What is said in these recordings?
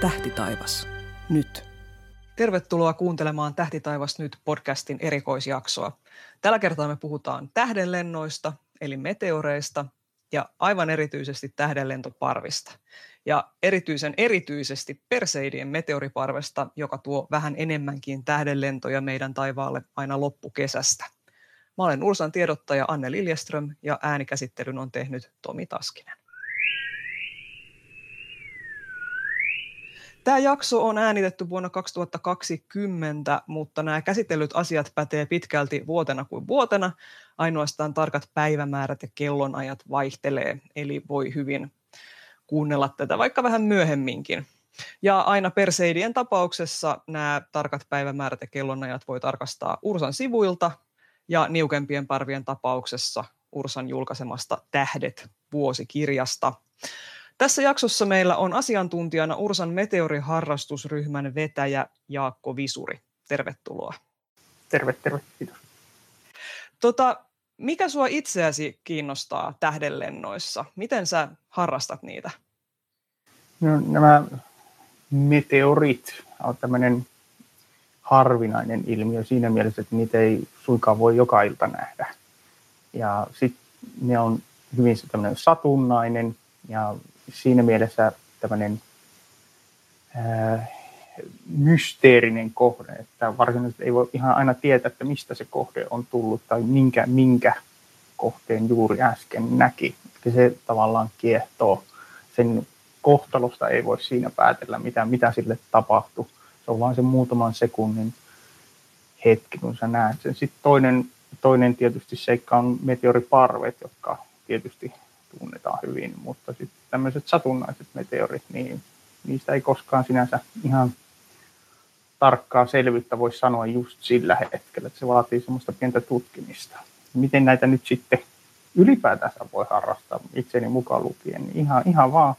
Tähtitaivas. Nyt. Tervetuloa kuuntelemaan Tähtitaivas nyt podcastin erikoisjaksoa. Tällä kertaa me puhutaan tähdenlennoista, eli meteoreista, ja aivan erityisesti tähdenlentoparvista. Ja erityisen erityisesti Perseidien meteoriparvesta, joka tuo vähän enemmänkin tähdenlentoja meidän taivaalle aina loppukesästä. Mä olen Ursan tiedottaja Anne Liljeström ja äänikäsittelyn on tehnyt Tomi Taskinen. Tämä jakso on äänitetty vuonna 2020, mutta nämä käsitellyt asiat pätee pitkälti vuotena kuin vuotena. Ainoastaan tarkat päivämäärät ja kellonajat vaihtelee, eli voi hyvin kuunnella tätä vaikka vähän myöhemminkin. Ja aina Perseidien tapauksessa nämä tarkat päivämäärät ja kellonajat voi tarkastaa Ursan sivuilta ja niukempien parvien tapauksessa Ursan julkaisemasta Tähdet vuosikirjasta. Tässä jaksossa meillä on asiantuntijana Ursan meteoriharrastusryhmän vetäjä Jaakko Visuri. Tervetuloa. Terve, terve, kiitos. Tota, mikä sua itseäsi kiinnostaa tähdenlennoissa? Miten sä harrastat niitä? No, nämä meteorit on tämmöinen harvinainen ilmiö siinä mielessä, että niitä ei suinkaan voi joka ilta nähdä. Ja sitten ne on hyvin tämmöinen satunnainen ja siinä mielessä tämmöinen mysteerinen kohde, että varsinaisesti ei voi ihan aina tietää, että mistä se kohde on tullut tai minkä, minkä kohteen juuri äsken näki. Eli se tavallaan kiehtoo. Sen kohtalosta ei voi siinä päätellä, mitä, mitä sille tapahtuu. Se on vain se muutaman sekunnin hetki, kun sä näet sen. Sitten toinen, toinen tietysti seikka on meteoriparvet, jotka tietysti tunnetaan hyvin, mutta sitten tämmöiset satunnaiset meteorit, niin niistä ei koskaan sinänsä ihan tarkkaa selvyyttä voi sanoa just sillä hetkellä, että se vaatii semmoista pientä tutkimista. Miten näitä nyt sitten ylipäätänsä voi harrastaa itseni mukaan lukien, niin ihan, ihan vaan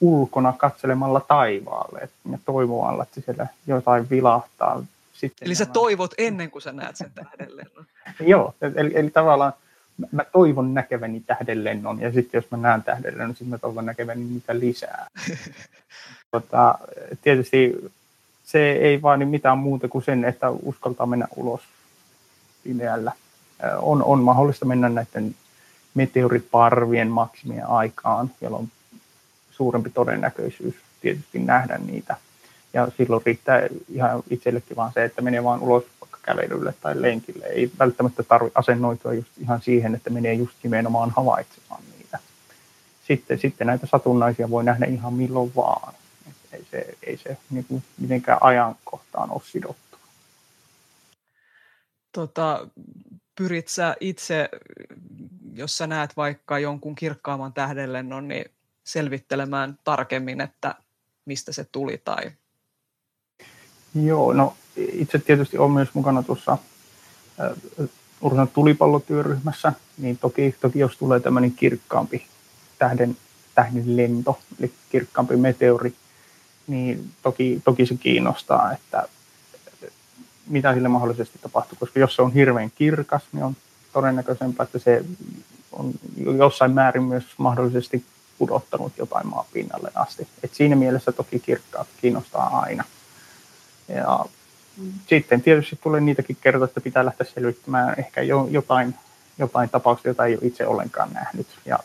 ulkona katselemalla taivaalle ja toivoalla, että siellä jotain vilahtaa. Sitten eli sä nämä... toivot ennen kuin sä näet sen tähdenlennon. Joo, eli, eli tavallaan mä toivon näkeväni tähdenlennon, ja sitten jos mä näen tähdenlennon, sitten mä toivon näkeväni niitä lisää. tota, tietysti se ei vaadi mitään muuta kuin sen, että uskaltaa mennä ulos pimeällä. On, on mahdollista mennä näiden meteoriparvien maksimien aikaan, jolloin on suurempi todennäköisyys tietysti nähdä niitä. Ja silloin riittää ihan itsellekin vaan se, että menee vaan ulos kävelylle tai lenkille. Ei välttämättä tarvitse asennoitua just ihan siihen, että menee just nimenomaan havaitsemaan niitä. Sitten, sitten näitä satunnaisia voi nähdä ihan milloin vaan. ei se, ei se niin kuin mitenkään ajankohtaan ole sidottu. Tota, pyrit sä itse, jos sä näet vaikka jonkun kirkkaamman tähdenlennon, niin selvittelemään tarkemmin, että mistä se tuli tai Joo, no itse tietysti olen myös mukana tuossa Ursan tulipallotyöryhmässä, niin toki, toki jos tulee tämmöinen kirkkaampi tähden, tähden lento, eli kirkkaampi meteori, niin toki, toki se kiinnostaa, että mitä sille mahdollisesti tapahtuu, koska jos se on hirveän kirkas, niin on todennäköisempää, että se on jossain määrin myös mahdollisesti pudottanut jotain maapinnalle asti. Et siinä mielessä toki kirkkaat kiinnostaa aina. Ja sitten tietysti tulee niitäkin kertoa, että pitää lähteä selvittämään ehkä jo, jotain, jotain tapauksia, jota ei ole itse ollenkaan nähnyt. Ja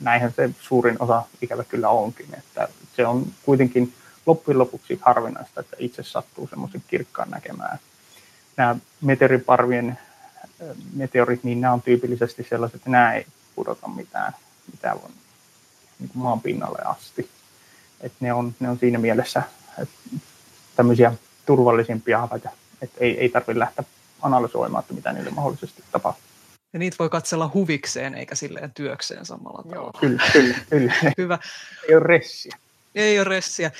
näinhän se suurin osa ikävä kyllä onkin, että se on kuitenkin loppujen lopuksi harvinaista, että itse sattuu semmoisen kirkkaan näkemään. Nämä meteoriparvien meteorit, niin nämä on tyypillisesti sellaiset, että nämä ei pudota mitään, mitään niin kuin maan pinnalle asti. Et ne, on, ne on siinä mielessä tämmöisiä turvallisimpia havaita. Että ei, ei tarvitse lähteä analysoimaan, että mitä niille mahdollisesti tapahtuu. Ja niitä voi katsella huvikseen eikä silleen työkseen samalla tavalla. Joo, kyllä, kyllä, kyllä. Hyvä. Ei ole ressiä. Ei ole ressiä.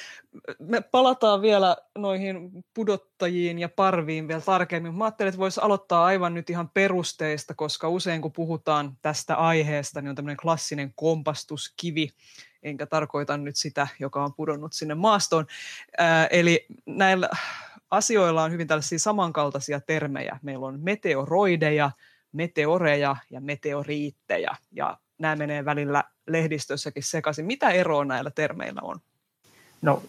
Me palataan vielä noihin pudottajiin ja parviin vielä tarkemmin. Mä ajattelin, että voisi aloittaa aivan nyt ihan perusteista, koska usein kun puhutaan tästä aiheesta, niin on tämmöinen klassinen kompastuskivi, enkä tarkoita nyt sitä, joka on pudonnut sinne maastoon. Eli näillä asioilla on hyvin tällaisia samankaltaisia termejä. Meillä on meteoroideja, meteoreja ja meteoriitteja, ja nämä menee välillä lehdistössäkin sekaisin. Mitä eroa näillä termeillä on? No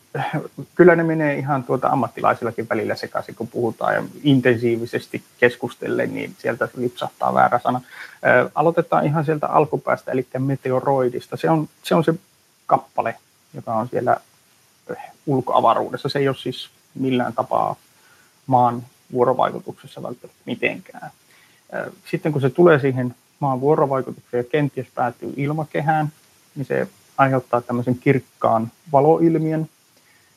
kyllä ne menee ihan tuota ammattilaisillakin välillä sekaisin, kun puhutaan ja intensiivisesti keskustellen, niin sieltä lipsahtaa väärä sana. Aloitetaan ihan sieltä alkupäästä, eli meteoroidista. Se on, se on se kappale, joka on siellä ulkoavaruudessa. Se ei ole siis millään tapaa maan vuorovaikutuksessa välttämättä mitenkään. Sitten kun se tulee siihen maan vuorovaikutukseen ja kenties päätyy ilmakehään, niin se aiheuttaa tämmöisen kirkkaan valoilmiön,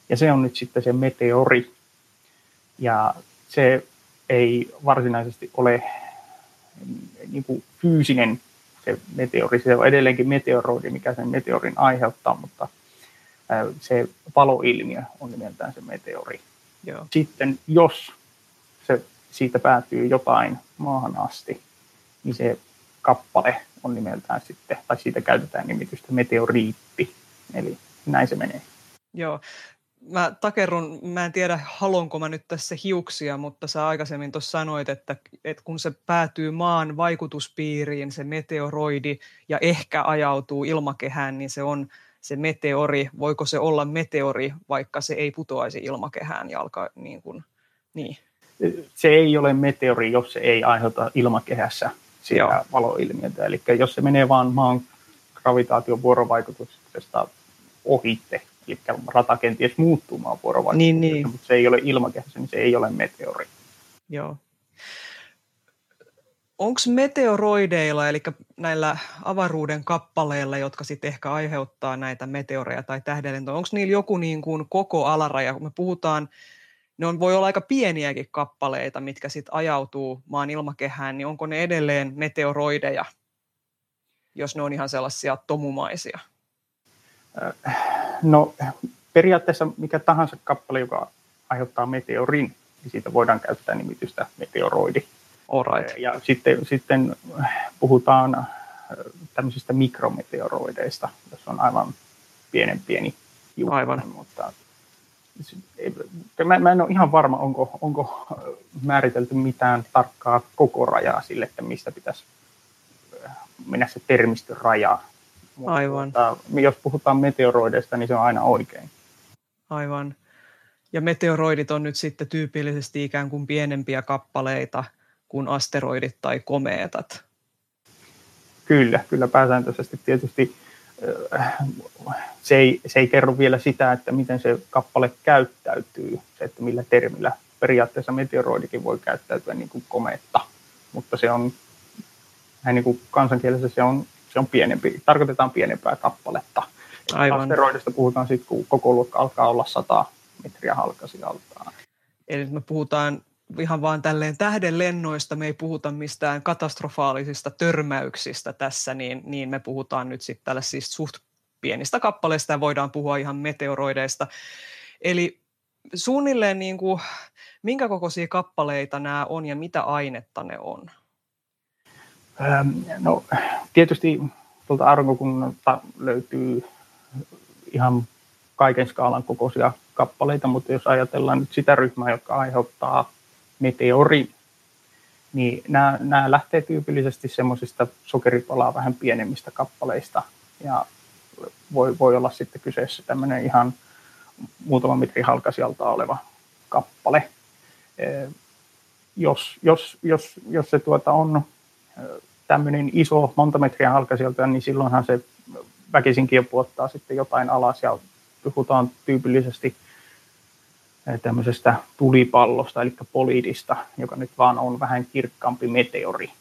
ja se on nyt sitten se meteori. Ja se ei varsinaisesti ole niin kuin fyysinen se meteori, se on edelleenkin meteoroidi, mikä sen meteorin aiheuttaa, mutta se valoilmiö on nimeltään se meteori. Joo. Sitten jos se siitä päätyy jotain maahan asti, niin se kappale on nimeltään sitten, tai siitä käytetään nimitystä meteoriitti, eli näin se menee. Joo, mä takerun, mä en tiedä halonko mä nyt tässä hiuksia, mutta sä aikaisemmin tuossa sanoit, että, että kun se päätyy maan vaikutuspiiriin, se meteoroidi, ja ehkä ajautuu ilmakehään, niin se on se meteori. Voiko se olla meteori, vaikka se ei putoaisi ilmakehään ja alkaa niin kuin, niin? Se ei ole meteori, jos se ei aiheuta ilmakehässä sitä Joo. valoilmiötä. Eli jos se menee vaan maan gravitaation vuorovaikutuksesta ohitte, eli rata kenties muuttuu maan vuorovaikutuksesta, niin, niin. mutta se ei ole ilmakehässä, niin se ei ole meteori. Joo. Onko meteoroideilla, eli näillä avaruuden kappaleilla, jotka sitten ehkä aiheuttaa näitä meteoreja tai tähdenlentoja, onko niillä joku niin kuin koko alaraja, kun me puhutaan ne on, voi olla aika pieniäkin kappaleita, mitkä sitten ajautuu maan ilmakehään, niin onko ne edelleen meteoroideja, jos ne on ihan sellaisia tomumaisia? Äh, no periaatteessa mikä tahansa kappale, joka aiheuttaa meteorin, niin siitä voidaan käyttää nimitystä meteoroidi. Alright. Äh, ja sitten, sitten puhutaan äh, tämmöisistä mikrometeoroideista, jos on aivan pienen pieni juttu, aivan. mutta mä, mä en ole ihan varma, onko, onko määritelty mitään tarkkaa koko rajaa sille, että mistä pitäisi äh, mennä se termistön raja. Aivan. Mutta, jos puhutaan meteoroideista, niin se on aina oikein. Aivan. Ja meteoroidit on nyt sitten tyypillisesti ikään kuin pienempiä kappaleita kuin asteroidit tai komeetat. Kyllä, kyllä pääsääntöisesti tietysti se ei, se ei kerro vielä sitä, että miten se kappale käyttäytyy, se, että millä termillä. Periaatteessa meteoroidikin voi käyttäytyä niin kuin kometta, mutta se on, näin niin kuin kansankielessä se on, se on pienempi, tarkoitetaan pienempää kappaletta. Aivan. Asteroidista puhutaan sitten, kun koko luokka alkaa olla 100 metriä halkasijaltaan. Eli me puhutaan ihan vaan tälleen tähden lennoista, me ei puhuta mistään katastrofaalisista törmäyksistä tässä, niin, niin me puhutaan nyt sitten tällaisista suht pienistä kappaleista ja voidaan puhua ihan meteoroideista. Eli suunnilleen niin kuin, minkä kokoisia kappaleita nämä on ja mitä ainetta ne on? Ähm, no tietysti tuolta aurinkokunnalta löytyy ihan kaiken skaalan kokoisia kappaleita, mutta jos ajatellaan nyt sitä ryhmää, jotka aiheuttaa meteori, niin nämä, nämä lähtee tyypillisesti semmoisista sokeripalaa vähän pienemmistä kappaleista ja voi, voi olla sitten kyseessä tämmöinen ihan muutama metri halkasijalta oleva kappale. Jos, jos, jos, jos se tuota on tämmöinen iso, monta metriä halkasijalta, niin silloinhan se väkisinkin puottaa sitten jotain alas ja puhutaan tyypillisesti tämmöisestä tulipallosta, eli polidista, joka nyt vaan on vähän kirkkaampi meteori.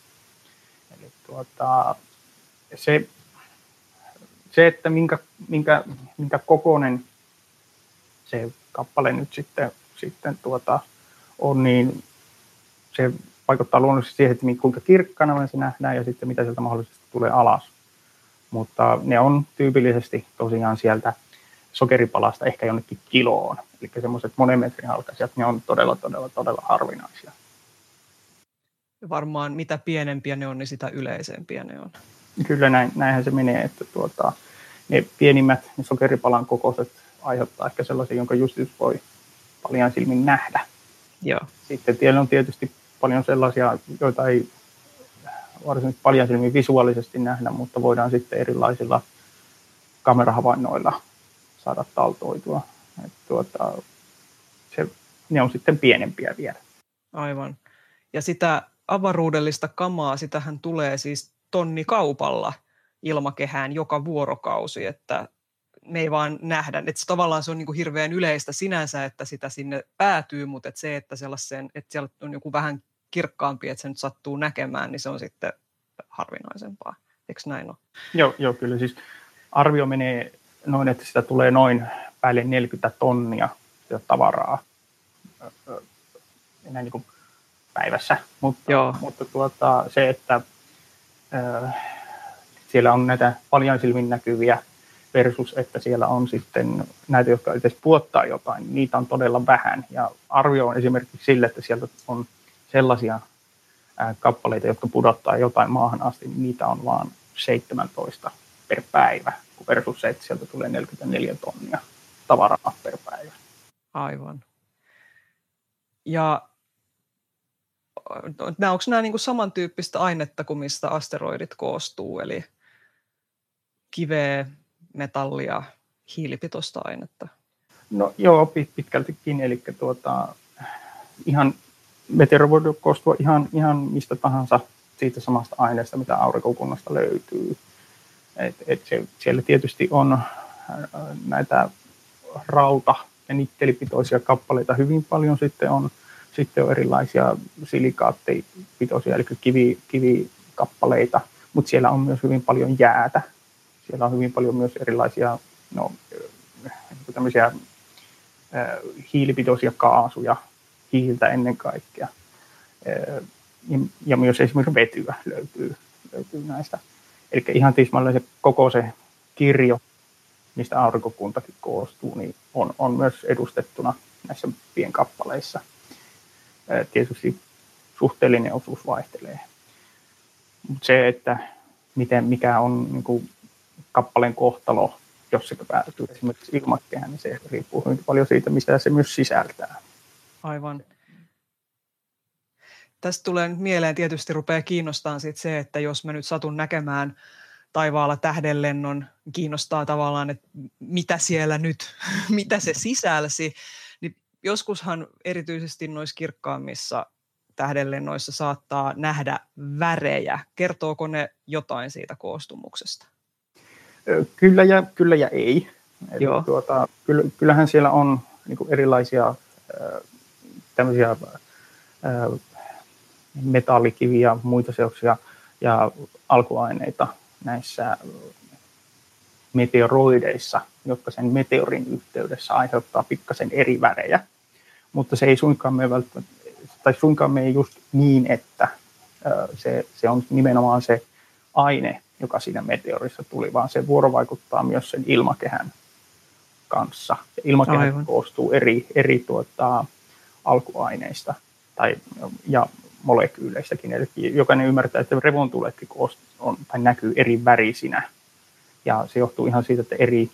Eli tuota, se, se, että minkä, minkä, minkä kokoinen se kappale nyt sitten, sitten tuota, on, niin se vaikuttaa luonnollisesti siihen, että kuinka kirkkana se nähdään ja sitten mitä sieltä mahdollisesti tulee alas. Mutta ne on tyypillisesti tosiaan sieltä sokeripalasta ehkä jonnekin kiloon. Eli semmoiset monen metrin halkaisijat, ne on todella, todella, todella harvinaisia. Varmaan mitä pienempiä ne on, niin sitä yleisempiä ne on. Kyllä näin, näinhän se menee, että tuota, ne pienimmät ne sokeripalan kokoiset aiheuttaa ehkä sellaisia, jonka just voi paljon silmin nähdä. Joo. Sitten tiellä on tietysti paljon sellaisia, joita ei varsinaisesti paljon silmin visuaalisesti nähdä, mutta voidaan sitten erilaisilla kamerahavainnoilla saada taltoitua. Et tuota, se, ne on sitten pienempiä vielä. Aivan. Ja sitä avaruudellista kamaa, sitähän tulee siis tonni kaupalla ilmakehään joka vuorokausi, että me ei vaan nähdä, että se tavallaan se on niin kuin hirveän yleistä sinänsä, että sitä sinne päätyy, mutta että se, että, sellaisen, että siellä on joku vähän kirkkaampi, että se nyt sattuu näkemään, niin se on sitten harvinaisempaa. Eikö näin ole? Joo, joo kyllä. Siis arvio menee noin, että sitä tulee noin päälle 40 tonnia tavaraa näin niin kuin päivässä. Mutta, joo. mutta tuota, se, että siellä on näitä paljon silmin näkyviä versus, että siellä on sitten näitä, jotka edes puottaa jotain, niin niitä on todella vähän. Ja arvio on esimerkiksi sille, että sieltä on sellaisia kappaleita, jotka pudottaa jotain maahan asti, niin niitä on vain 17 per päivä, versus se, että sieltä tulee 44 tonnia tavaraa per päivä. Aivan. Ja nämä, onko nämä niin kuin samantyyppistä ainetta kuin mistä asteroidit koostuu, eli kiveä, metallia, hiilipitoista ainetta? No joo, pitkältikin, eli tuota, ihan meteoro voi koostua ihan, ihan mistä tahansa siitä samasta aineesta, mitä aurinkokunnasta löytyy. Et, et se, siellä tietysti on äh, näitä rauta- ja nikkelipitoisia kappaleita hyvin paljon, sitten on, sitten on erilaisia silikaattipitoisia, eli kivi, kivikappaleita, mutta siellä on myös hyvin paljon jäätä. Siellä on hyvin paljon myös erilaisia no, tämmöisiä, äh, hiilipitoisia kaasuja, hiiltä ennen kaikkea. Ja myös esimerkiksi vetyä löytyy, löytyy näistä. Eli ihan tismalleen se koko se kirjo, mistä aurinkokuntakin koostuu, niin on, on myös edustettuna näissä pienkappaleissa. Tietysti suhteellinen osuus vaihtelee. Mutta se, että miten, mikä on niin kuin, kappaleen kohtalo, jos se päätyy esimerkiksi ilmakehään, niin se riippuu hyvin paljon siitä, mitä se myös sisältää. Aivan. Tästä tulee nyt mieleen, tietysti rupeaa kiinnostamaan sit se, että jos mä nyt satun näkemään taivaalla tähdenlennon, kiinnostaa tavallaan, että mitä siellä nyt, mitä se sisälsi, niin joskushan erityisesti noissa kirkkaammissa tähdenlennoissa saattaa nähdä värejä. Kertooko ne jotain siitä koostumuksesta? Kyllä ja, kyllä ja ei. Joo. tuota, kyllähän siellä on niin erilaisia tämmöisiä metallikiviä ja muita seoksia ja alkuaineita näissä meteoroideissa, jotka sen meteorin yhteydessä aiheuttaa pikkasen eri värejä. Mutta se ei suinkaan mene välttämättä, tai suinkaan mene just niin, että se, se on nimenomaan se aine, joka siinä meteorissa tuli, vaan se vuorovaikuttaa myös sen ilmakehän kanssa. Ja ilmakehän Aivan. koostuu eri, eri tuota, alkuaineista tai, ja molekyyleistäkin. Eli jokainen ymmärtää, että revontuletkin on, tai näkyy eri värisinä. Ja se johtuu ihan siitä, että eri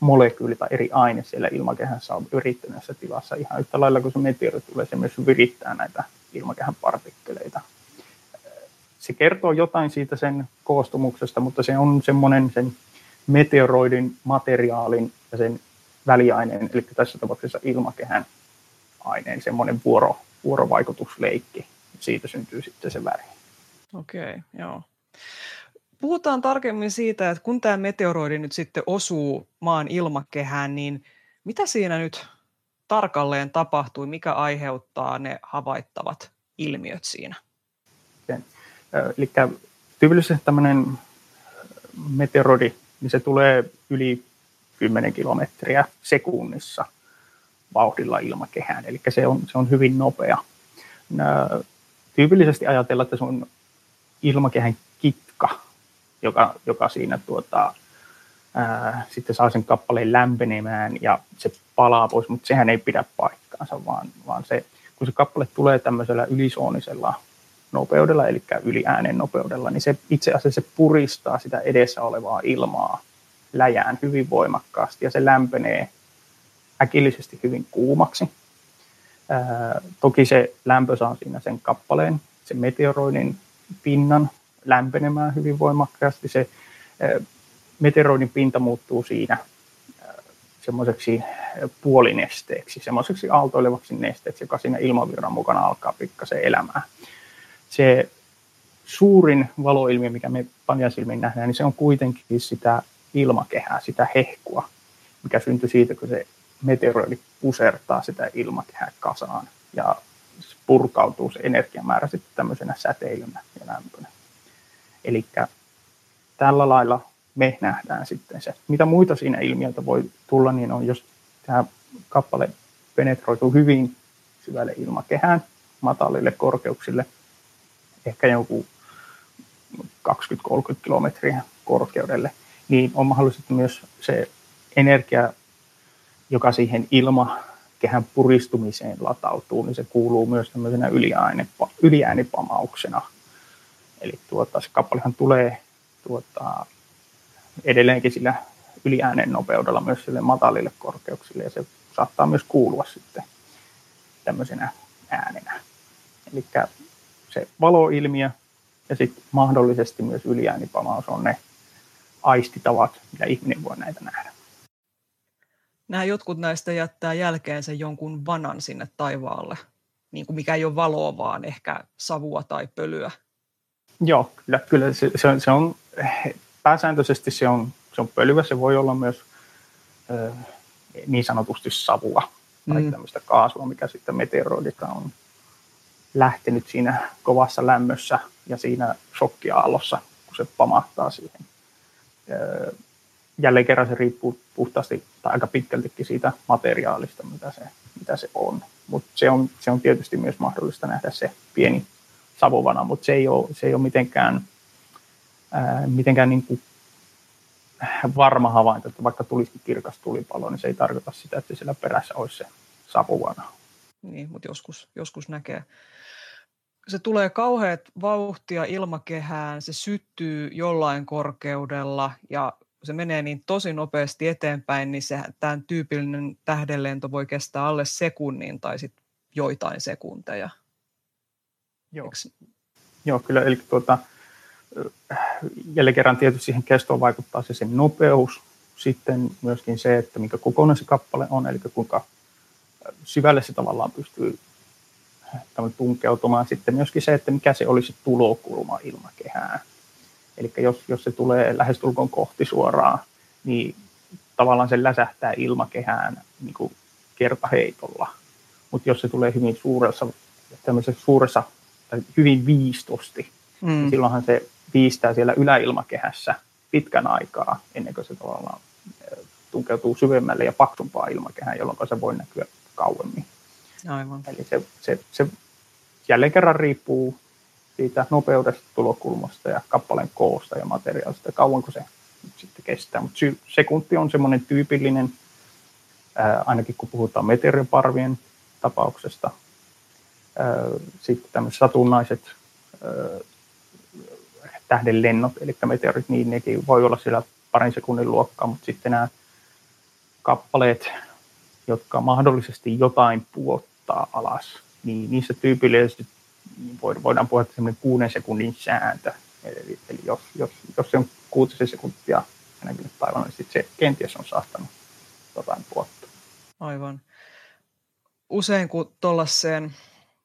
molekyyli tai eri aine siellä ilmakehässä on virittyneessä tilassa ihan yhtä lailla kuin se meteori tulee, se myös virittää näitä ilmakehän partikkeleita. Se kertoo jotain siitä sen koostumuksesta, mutta se on semmoinen sen meteoroidin materiaalin ja sen väliaineen, eli tässä tapauksessa ilmakehän aineen semmoinen vuoro, vuorovaikutusleikki. Siitä syntyy sitten se väri. Okei, okay, joo. Puhutaan tarkemmin siitä, että kun tämä meteoroidi nyt sitten osuu maan ilmakehään, niin mitä siinä nyt tarkalleen tapahtui, mikä aiheuttaa ne havaittavat ilmiöt siinä? Eli tyypillisesti tämmöinen meteoroidi, niin se tulee yli 10 kilometriä sekunnissa vauhdilla ilmakehään, eli se on, se on hyvin nopea. Tyypillisesti ajatellaan, että se on ilmakehän kitka, joka, joka siinä tuota, ää, sitten saa sen kappaleen lämpenemään ja se palaa pois, mutta sehän ei pidä paikkaansa, vaan, vaan se, kun se kappale tulee tämmöisellä ylisoonisella nopeudella, eli yliäänen nopeudella, niin se itse asiassa se puristaa sitä edessä olevaa ilmaa läjään hyvin voimakkaasti ja se lämpenee äkillisesti hyvin kuumaksi. Ää, toki se lämpö saa siinä sen kappaleen, sen meteoroidin pinnan lämpenemään hyvin voimakkaasti. Se ää, meteoroidin pinta muuttuu siinä semmoiseksi puolinesteeksi, semmoiseksi aaltoilevaksi nesteeksi, joka siinä ilmavirran mukana alkaa pikkasen elämään. Se suurin valoilmiö, mikä me panjasilmiin nähdään, niin se on kuitenkin sitä ilmakehää, sitä hehkua, mikä syntyy siitä, kun se meteoroidi pusertaa sitä ilmakehää kasaan ja purkautuu se energiamäärä sitten tämmöisenä säteilynä ja lämpönä. Eli tällä lailla me nähdään sitten se. Mitä muita siinä ilmiöitä voi tulla, niin on jos tämä kappale penetroituu hyvin syvälle ilmakehään, matalille korkeuksille, ehkä joku 20-30 kilometriä korkeudelle, niin on mahdollisesti myös se energia, joka siihen ilmakehän puristumiseen latautuu, niin se kuuluu myös tämmöisenä yliäänipamauksena. Eli tuota, se kappalehan tulee tuota, edelleenkin sillä yliäänen nopeudella myös sille matalille korkeuksille ja se saattaa myös kuulua sitten tämmöisenä äänenä. Eli se valoilmiö ja sitten mahdollisesti myös yliäänipamaus on ne aistitavat, mitä ihminen voi näitä nähdä. Nämä jotkut näistä jättää jälkeensä jonkun vanan sinne taivaalle, niin kuin mikä ei ole valoa, vaan ehkä savua tai pölyä. Joo, kyllä, kyllä se, se, on, se on, pääsääntöisesti se on, se on pölyä, se voi olla myös ö, niin sanotusti savua tai mm. tämmöistä kaasua, mikä sitten meteoroidista on lähtenyt siinä kovassa lämmössä ja siinä shokkiaallossa, kun se pamahtaa siihen. Jälleen kerran se riippuu puhtaasti tai aika pitkältikin siitä materiaalista, mitä se, mitä se on. Mutta se on, se on tietysti myös mahdollista nähdä se pieni savuvana, mutta se ei ole, se ei ole mitenkään, ää, mitenkään niin kuin varma havainto, että vaikka tulisikin kirkas tulipallo, niin se ei tarkoita sitä, että siellä perässä olisi se savuvana. Niin, mutta joskus, joskus näkee se tulee kauheat vauhtia ilmakehään, se syttyy jollain korkeudella ja se menee niin tosi nopeasti eteenpäin, niin se, tämän tyypillinen tähdenlento voi kestää alle sekunnin tai sitten joitain sekunteja. Joo, Eks? Joo kyllä. Eli tuota, jälleen kerran tietysti siihen kestoon vaikuttaa se sen nopeus, sitten myöskin se, että mikä kokonainen se kappale on, eli kuinka syvälle se tavallaan pystyy tunkeutumaan. Sitten myöskin se, että mikä se olisi tulokulma ilmakehään. Eli jos, jos se tulee lähestulkoon kohti suoraan, niin tavallaan se läsähtää ilmakehään niin kuin kertaheitolla. Mutta jos se tulee hyvin suuressa, suuressa tai hyvin viistosti, mm. niin silloinhan se viistää siellä yläilmakehässä pitkän aikaa, ennen kuin se tavallaan tunkeutuu syvemmälle ja paksumpaa ilmakehään, jolloin se voi näkyä kauemmin. Aivan. Eli se, se, se jälleen kerran riippuu siitä nopeudesta, tulokulmasta ja kappaleen koosta ja materiaalista, kauanko se sitten kestää. Mutta sekunti on semmoinen tyypillinen, ää, ainakin kun puhutaan meteoriparvien tapauksesta. Ää, sitten tämmöiset satunnaiset tähdenlennot, eli meteorit, niin nekin voi olla siellä parin sekunnin luokkaa, mutta sitten nämä kappaleet, jotka mahdollisesti jotain puot, ottaa alas, niin niissä tyypillisesti voidaan puhua semmoinen kuuden sekunnin sääntö. Eli, eli jos, jos, jos se on kuutisen sekuntia näkynyt taivaan, niin se kenties on saattanut jotain tuottaa. Aivan. Usein kun tuollaiseen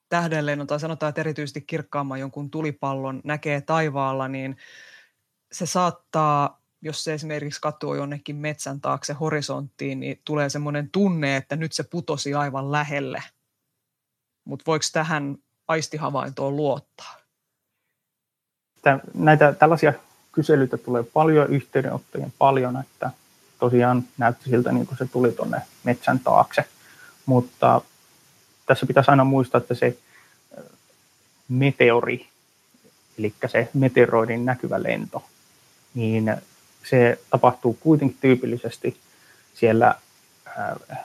tähdenlennon tai sanotaan, että erityisesti kirkkaamman jonkun tulipallon näkee taivaalla, niin se saattaa, jos se esimerkiksi katsoo jonnekin metsän taakse horisonttiin, niin tulee semmoinen tunne, että nyt se putosi aivan lähelle – mutta voiko tähän aistihavaintoon luottaa? Näitä tällaisia kyselyitä tulee paljon, yhteydenottoja paljon, että tosiaan näytti siltä niin kuin se tuli tuonne metsän taakse, mutta tässä pitäisi aina muistaa, että se meteori, eli se meteoroidin näkyvä lento, niin se tapahtuu kuitenkin tyypillisesti siellä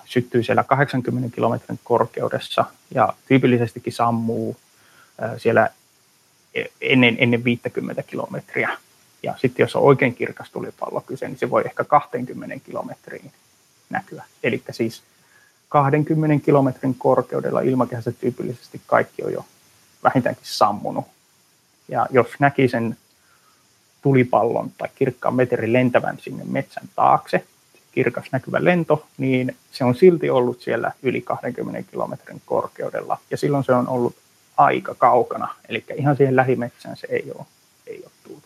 syttyy siellä 80 kilometrin korkeudessa ja tyypillisestikin sammuu siellä e, ennen, ennen 50 kilometriä. Ja sitten jos on oikein kirkas tulipallo kyse, niin se voi ehkä 20 kilometriin näkyä. Eli siis 20 kilometrin korkeudella ilmakehässä tyypillisesti kaikki on jo vähintäänkin sammunut. Ja jos näki sen tulipallon tai kirkkaan meterin lentävän sinne metsän taakse, kirkas näkyvä lento, niin se on silti ollut siellä yli 20 kilometrin korkeudella. Ja silloin se on ollut aika kaukana, eli ihan siihen lähimetsään se ei ole, ei ole tullut.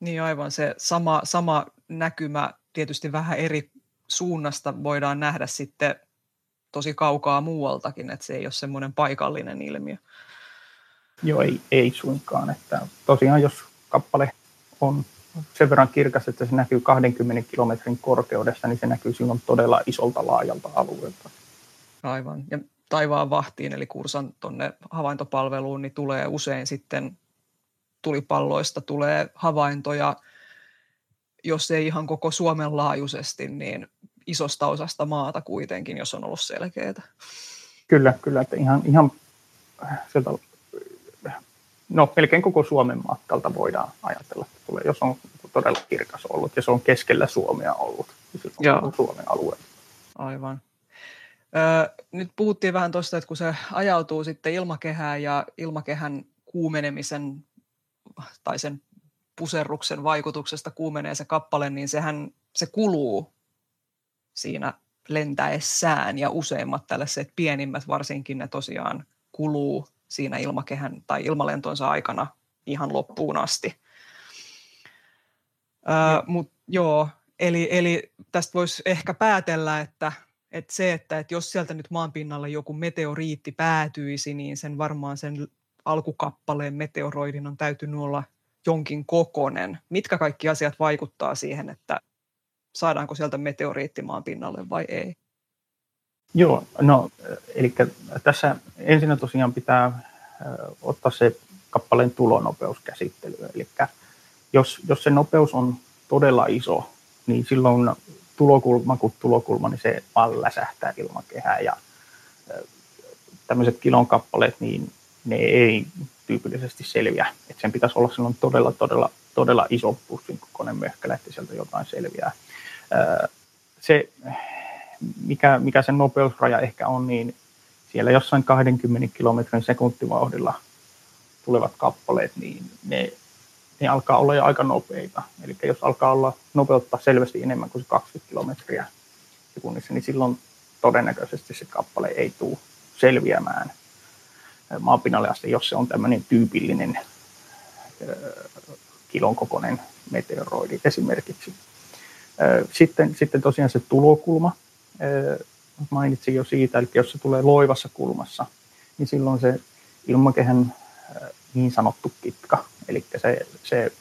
Niin aivan, se sama, sama näkymä tietysti vähän eri suunnasta voidaan nähdä sitten tosi kaukaa muualtakin, että se ei ole semmoinen paikallinen ilmiö. Joo, ei, ei suinkaan. Että tosiaan jos kappale on sen verran kirkas, että se näkyy 20 kilometrin korkeudessa, niin se näkyy silloin todella isolta laajalta alueelta. Aivan. Ja taivaan vahtiin, eli kursan tuonne havaintopalveluun, niin tulee usein sitten tulipalloista tulee havaintoja, jos ei ihan koko Suomen laajuisesti, niin isosta osasta maata kuitenkin, jos on ollut selkeää. Kyllä, kyllä, että ihan, ihan sieltä, no melkein koko Suomen matkalta voidaan ajatella, että tulee, jos on todella kirkas ollut ja se on keskellä Suomea ollut, niin Joo. on Suomen alue. Aivan. Öö, nyt puhuttiin vähän tuosta, että kun se ajautuu sitten ilmakehään ja ilmakehän kuumenemisen tai sen puserruksen vaikutuksesta kuumenee se kappale, niin sehän se kuluu siinä lentäessään ja useimmat tällaiset pienimmät varsinkin ne tosiaan kuluu siinä ilmakehän tai ilmalentonsa aikana ihan loppuun asti. Öö, mut, joo, eli, eli tästä voisi ehkä päätellä, että, että se, että, että jos sieltä nyt maanpinnalle joku meteoriitti päätyisi, niin sen varmaan sen alkukappaleen meteoroidin on täytynyt olla jonkin kokonen. Mitkä kaikki asiat vaikuttaa siihen, että saadaanko sieltä meteoriitti maan pinnalle vai ei? Joo, no eli tässä ensin tosiaan pitää ottaa se kappaleen tulonopeuskäsittely. Eli jos, jos se nopeus on todella iso, niin silloin tulokulma kuin tulokulma, niin se vaan läsähtää ilmakehää ja tämmöiset kilon kappaleet, niin ne ei tyypillisesti selviä. Et sen pitäisi olla silloin todella, todella, todella iso pussin kokoinen möhkälä, että sieltä jotain selviää. Se, mikä, mikä sen nopeusraja ehkä on, niin siellä jossain 20 kilometrin sekuntivauhdilla tulevat kappaleet, niin ne, ne alkaa olla jo aika nopeita. Eli jos alkaa olla nopeutta selvästi enemmän kuin se 20 kilometriä sekunnissa, niin silloin todennäköisesti se kappale ei tule selviämään maapinnalle asti, jos se on tämmöinen tyypillinen kilon kokoinen meteoroidi esimerkiksi. Sitten, sitten tosiaan se tulokulma, mainitsin jo siitä, eli jos se tulee loivassa kulmassa, niin silloin se ilmakehän niin sanottu kitka, eli se, se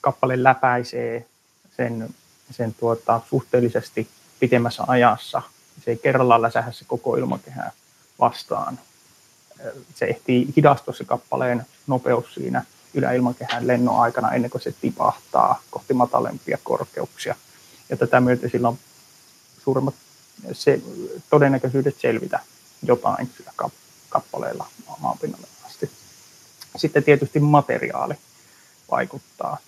kappale läpäisee sen, sen tuota, suhteellisesti pitemmässä ajassa. Se ei kerrallaan läsähä se koko ilmakehää vastaan. Se ehtii hidastua se kappaleen nopeus siinä yläilmakehän lennon aikana ennen kuin se tipahtaa kohti matalempia korkeuksia. Ja tätä myötä sillä on suuremmat se, todennäköisyydet selvitä jotain sillä kappaleella maanpinnalle asti. Sitten tietysti materiaali vaikuttaa.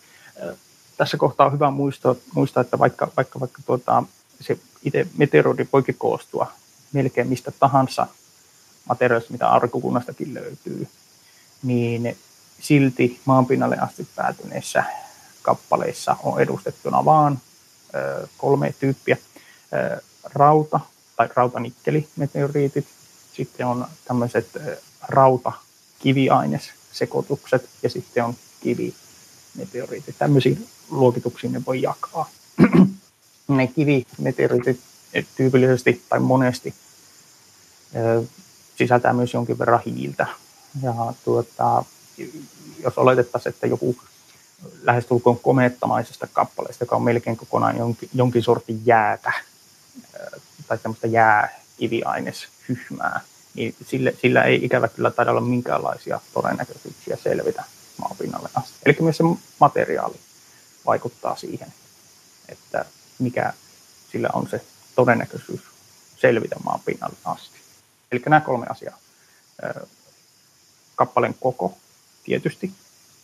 Tässä kohtaa on hyvä muistaa, muistaa että vaikka, vaikka, vaikka tuota, se itse meteoroidi voikin koostua melkein mistä tahansa materiaalista, mitä arkukunnastakin löytyy, niin silti maanpinnalle asti päätyneissä kappaleissa on edustettuna vaan kolme tyyppiä. Rauta tai rautanikkelimeteoriitit, sitten on tämmöiset rauta-kiviainessekoitukset ja sitten on kivimeteoriitit. Tämmöisiin luokituksiin ne voi jakaa. ne kivimeteoriitit tyypillisesti tai monesti sisältää myös jonkin verran hiiltä. Ja tuota, jos oletettaisiin, että joku lähestulkoon komeettamaisesta kappaleesta, joka on melkein kokonaan jonkin, jonkin sortin jäätä tai tämmöistä jääkiviaineshyhmää, niin sillä, sillä ei ikävä kyllä taida olla minkäänlaisia todennäköisyyksiä selvitä maapinnalle asti. Eli myös se materiaali vaikuttaa siihen, että mikä sillä on se todennäköisyys selvitä maapinnalle asti. Eli nämä kolme asiaa. Kappaleen koko, tietysti.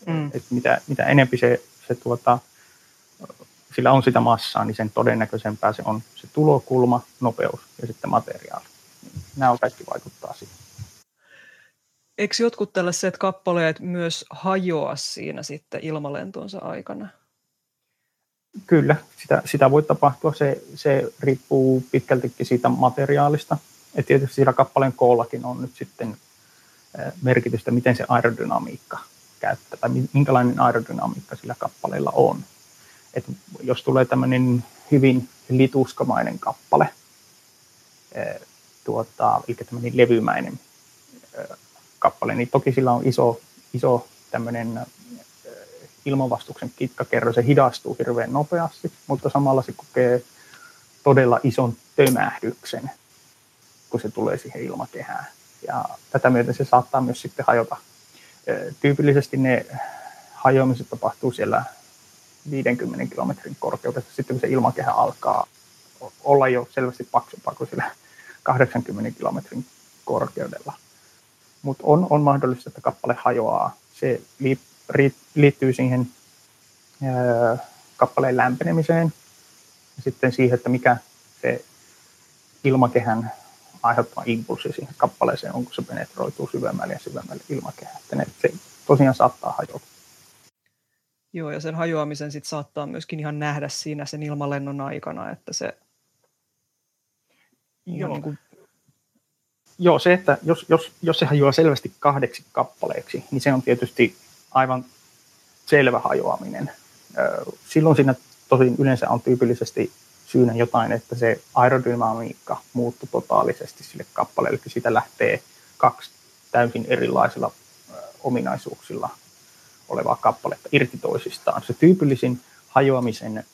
Mm. Et mitä, mitä enempi se, se tuota, sillä on sitä massaa, niin sen todennäköisempää se on se tulokulma, nopeus ja sitten materiaali. Nämä on kaikki vaikuttaa siihen. Eikö jotkut tällaiset kappaleet myös hajoa siinä sitten ilmalentonsa aikana? Kyllä, sitä, sitä voi tapahtua. Se, se riippuu pitkältikin siitä materiaalista. Ja tietysti sillä kappaleen koollakin on nyt sitten merkitystä, miten se aerodynamiikka käyttää, tai minkälainen aerodynamiikka sillä kappaleella on. Et jos tulee tämmöinen hyvin lituskamainen kappale, tuota, eli tämmöinen levymäinen kappale, niin toki sillä on iso, iso tämmöinen ilmanvastuksen kitkakerro, se hidastuu hirveän nopeasti, mutta samalla se kokee todella ison tömähdyksen, kun se tulee siihen ilmakehään. Ja tätä myöten se saattaa myös sitten hajota. Tyypillisesti ne hajoamiset tapahtuu siellä 50 kilometrin korkeudessa, sitten kun se ilmakehä alkaa olla jo selvästi paksumpaa kuin sillä 80 kilometrin korkeudella. Mutta on, on mahdollista, että kappale hajoaa. Se liittyy siihen kappaleen lämpenemiseen ja sitten siihen, että mikä se ilmakehän aiheuttama impulssi siihen kappaleeseen on, kun se penetroituu syvemmälle ja syvemmälle ilmakehään. Se tosiaan saattaa hajota. Joo, ja sen hajoamisen sit saattaa myöskin ihan nähdä siinä sen ilmalennon aikana, että se Joo. Niin kuin... Joo, se, että jos, jos, jos se hajoaa selvästi kahdeksi kappaleeksi, niin se on tietysti aivan selvä hajoaminen. Silloin siinä tosin yleensä on tyypillisesti syynä jotain, että se aerodynamiikka muuttuu totaalisesti sille kappaleelle, eli siitä lähtee kaksi täysin erilaisilla ominaisuuksilla olevaa kappaletta irti toisistaan. Se tyypillisin hajoamisen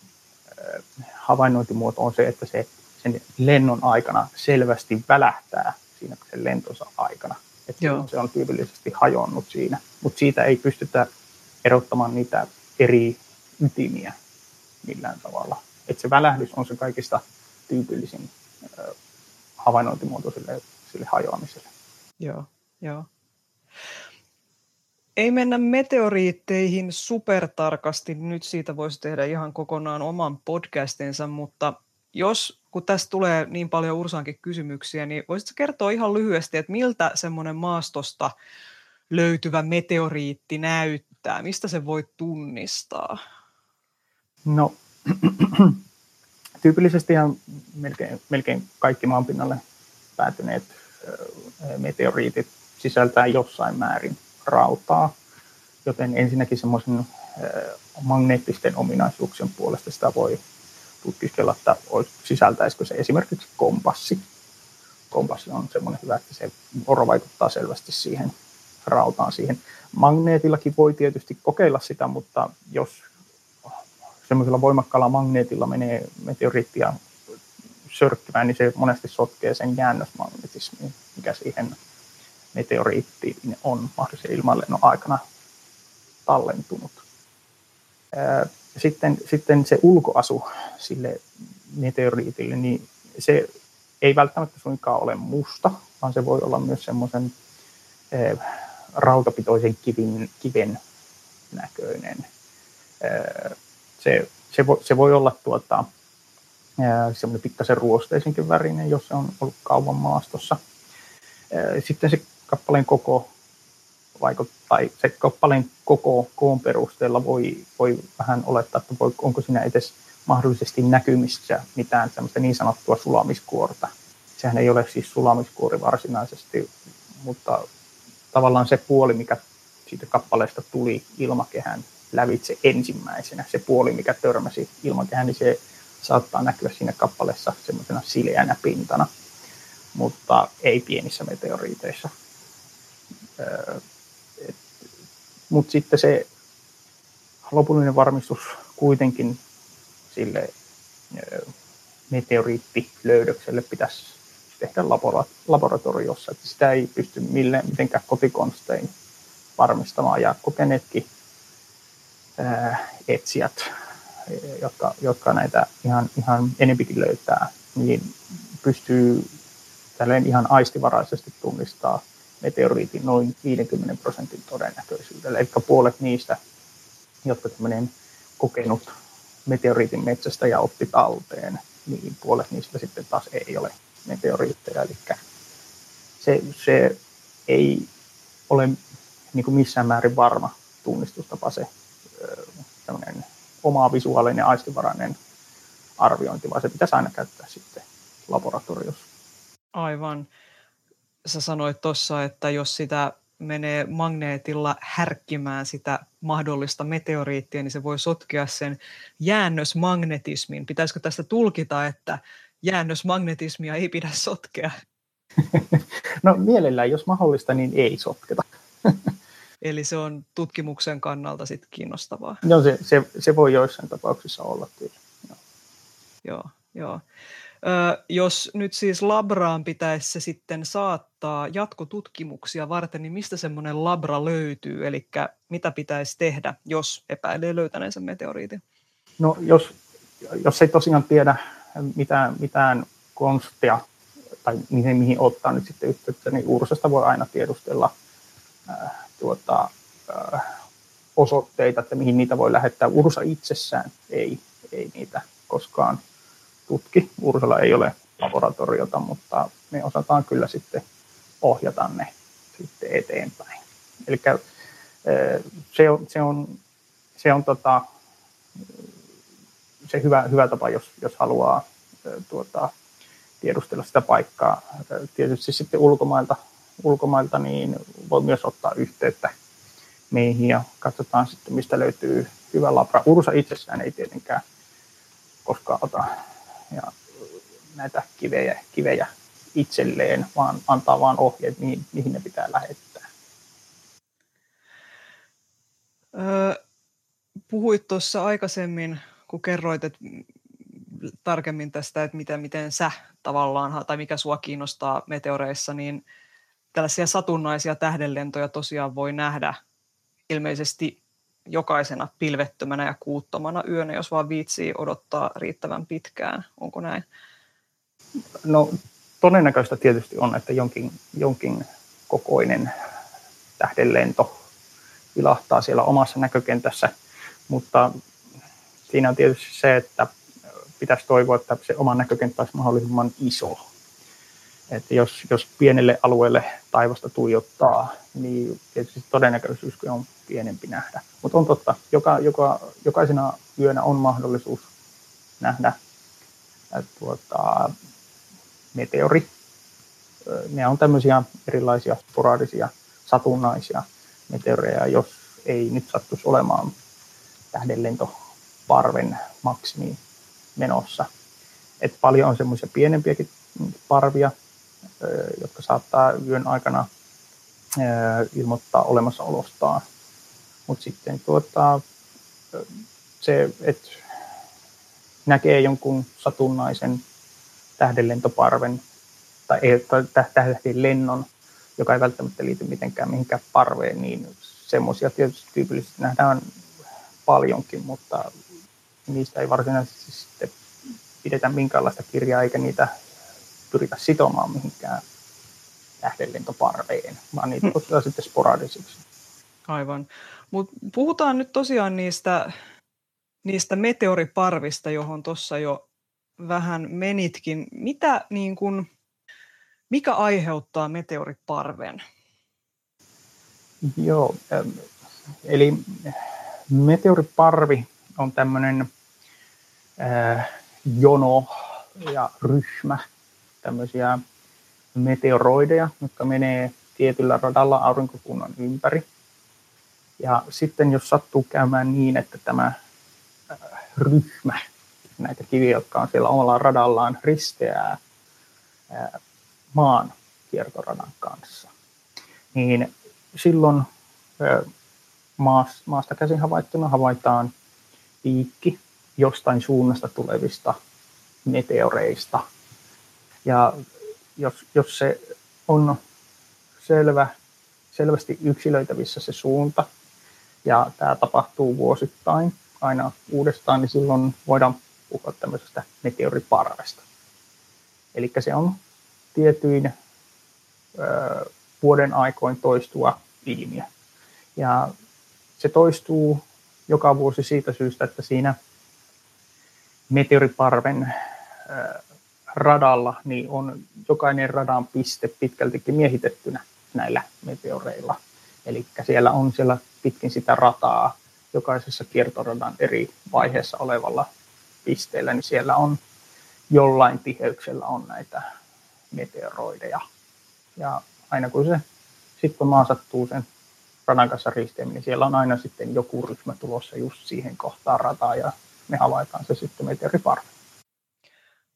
havainnointimuoto on se, että se sen lennon aikana selvästi välähtää siinä sen lentonsa aikana. Että se on tyypillisesti hajonnut siinä, mutta siitä ei pystytä erottamaan niitä eri ytimiä millään tavalla. Että se välähdys on se kaikista tyypillisin havainnointimuoto sille, sille hajoamiselle. Joo, joo. Ei mennä meteoriitteihin supertarkasti, nyt siitä voisi tehdä ihan kokonaan oman podcastinsa, mutta jos, kun tästä tulee niin paljon Ursaankin kysymyksiä, niin voisitko kertoa ihan lyhyesti, että miltä semmoinen maastosta löytyvä meteoriitti näyttää? Mistä se voi tunnistaa? No, tyypillisesti ihan melkein, melkein kaikki maanpinnalle päätyneet meteoriitit sisältää jossain määrin rautaa, joten ensinnäkin semmoisen magneettisten ominaisuuksien puolesta sitä voi tutkiskella, että sisältäisikö se esimerkiksi kompassi. Kompassi on semmoinen hyvä, että se oro vaikuttaa selvästi siihen rautaan siihen. Magneetillakin voi tietysti kokeilla sitä, mutta jos semmoisella voimakkaalla magneetilla menee meteoriittia sörkkimään, niin se monesti sotkee sen jäännösmagnetismiin, mikä siihen meteoriittiin on mahdollisen ilmanlennon aikana tallentunut. Sitten, sitten se ulkoasu sille meteoriitille, niin se ei välttämättä suinkaan ole musta, vaan se voi olla myös semmoisen rautapitoisen kivin, kiven näköinen. Se, se, voi, se voi olla tuota, semmoinen pikkasen ruosteisenkin värinen, jos se on ollut kauan maastossa. Sitten se kappaleen koko vaikuttaa, se kappaleen koko koon perusteella voi, voi vähän olettaa, että voi, onko siinä edes mahdollisesti näkymissä mitään semmoista niin sanottua sulamiskuorta. Sehän ei ole siis sulamiskuori varsinaisesti, mutta tavallaan se puoli, mikä siitä kappaleesta tuli ilmakehän lävitse ensimmäisenä, se puoli, mikä törmäsi ilmakehän, niin se saattaa näkyä siinä kappaleessa semmoisena sileänä pintana, mutta ei pienissä meteoriiteissa. Mutta sitten se lopullinen varmistus kuitenkin sille meteoriittilöydökselle pitäisi tehdä laboratoriossa, että sitä ei pysty millään, mitenkään kotikonstein varmistamaan. Ja kokeneetkin etsijät, jotka, jotka näitä ihan, ihan enempikin löytää, niin pystyy tälleen ihan aistivaraisesti tunnistaa meteoriitin noin 50 prosentin todennäköisyydellä. Eli puolet niistä, jotka tämmöinen kokenut meteoriitin metsästä ja otti talteen, niin puolet niistä sitten taas ei ole meteoriitteja. Eli se, se ei ole niin kuin missään määrin varma tunnistustapa se tämmöinen oma visuaalinen aistivarainen arviointi, vaan se pitäisi aina käyttää sitten laboratoriossa. Aivan. Sä sanoit tuossa, että jos sitä menee magneetilla härkkimään sitä mahdollista meteoriittia, niin se voi sotkea sen jäännösmagnetismin. Pitäisikö tästä tulkita, että jäännösmagnetismia ei pidä sotkea? No mielellään, jos mahdollista, niin ei sotketa. Eli se on tutkimuksen kannalta sit kiinnostavaa. No se, se, se voi joissain tapauksissa olla kyllä. Joo, joo. joo. Ö, jos nyt siis labraan pitäisi se sitten saattaa jatkotutkimuksia varten, niin mistä semmoinen labra löytyy? Eli mitä pitäisi tehdä, jos epäilee löytäneensä meteoriitin? No jos, jos ei tosiaan tiedä mitään, mitään konstia tai mihin, mihin ottaa nyt sitten yhteyttä, niin Ursasta voi aina tiedustella äh, tuota, äh, osoitteita, että mihin niitä voi lähettää. Ursa itsessään ei, ei niitä koskaan tutki. Ursalla ei ole laboratoriota, mutta me osataan kyllä sitten ohjata ne sitten eteenpäin. Eli se on, se on, se on tota, se hyvä, hyvä tapa, jos, jos haluaa tuota, tiedustella sitä paikkaa. Tietysti sitten ulkomailta, ulkomailta niin voi myös ottaa yhteyttä meihin ja katsotaan sitten, mistä löytyy hyvä labra. Ursa itsessään ei tietenkään koskaan ota ja näitä kivejä, kivejä itselleen, vaan antaa vaan ohjeet, mihin, mihin ne pitää lähettää. Öö, puhuit tuossa aikaisemmin, kun kerroit, että tarkemmin tästä, että miten, miten sä tavallaan, tai mikä sua kiinnostaa meteoreissa, niin tällaisia satunnaisia tähdenlentoja tosiaan voi nähdä ilmeisesti jokaisena pilvettömänä ja kuuttomana yönä, jos vaan viitsii odottaa riittävän pitkään. Onko näin? No todennäköistä tietysti on, että jonkin, jonkin kokoinen tähdenlento vilahtaa siellä omassa näkökentässä, mutta siinä on tietysti se, että pitäisi toivoa, että se oma näkökenttä olisi mahdollisimman iso. Että jos, jos pienelle alueelle taivasta tuijottaa, niin tietysti todennäköisyys on pienempi nähdä. Mutta on totta, joka, joka, jokaisena yönä on mahdollisuus nähdä tuota, meteori. Ne on tämmöisiä erilaisia sporadisia, satunnaisia meteoreja, jos ei nyt sattuisi olemaan tähdenlentoparven maksimi menossa. Et paljon on semmoisia pienempiäkin parvia, jotka saattaa yön aikana ilmoittaa olemassaolostaan. Mutta sitten tuota, se, että näkee jonkun satunnaisen tähdenlentoparven tai, tähden lennon, joka ei välttämättä liity mitenkään mihinkään parveen, niin semmoisia tietysti tyypillisesti nähdään paljonkin, mutta niistä ei varsinaisesti sitten pidetä minkäänlaista kirjaa eikä niitä pyritä sitomaan mihinkään tähdenlentoparveen, vaan niitä kutsutaan hmm. sitten sporadisiksi. Aivan. Mutta puhutaan nyt tosiaan niistä, niistä meteoriparvista, johon tuossa jo vähän menitkin. Mitä, niin kun, mikä aiheuttaa meteoriparven? Joo, eli meteoriparvi on tämmöinen äh, jono ja ryhmä tämmöisiä meteoroideja, jotka menee tietyllä radalla aurinkokunnan ympäri. Ja sitten jos sattuu käymään niin, että tämä äh, ryhmä, näitä kiviä, jotka on siellä omalla radallaan, risteää äh, maan kiertoradan kanssa, niin silloin äh, maasta käsin havaittuna havaitaan piikki jostain suunnasta tulevista meteoreista. Ja jos, jos se on selvä, selvästi yksilöitävissä se suunta, ja tämä tapahtuu vuosittain aina uudestaan, niin silloin voidaan puhua tämmöisestä meteoriparvesta. Eli se on tietyin ö, vuoden aikoin toistuva ilmiö. Ja se toistuu joka vuosi siitä syystä, että siinä meteoriparven radalla niin on jokainen radan piste pitkältikin miehitettynä näillä meteoreilla. Eli siellä on siellä pitkin sitä rataa jokaisessa kiertoradan eri vaiheessa olevalla pisteellä, niin siellä on jollain tiheyksellä on näitä meteoroideja. Ja aina kun se sitten maa sattuu sen radan kanssa risteämään, niin siellä on aina sitten joku ryhmä tulossa just siihen kohtaan rataa ja me havaitaan se sitten meteoriparvi.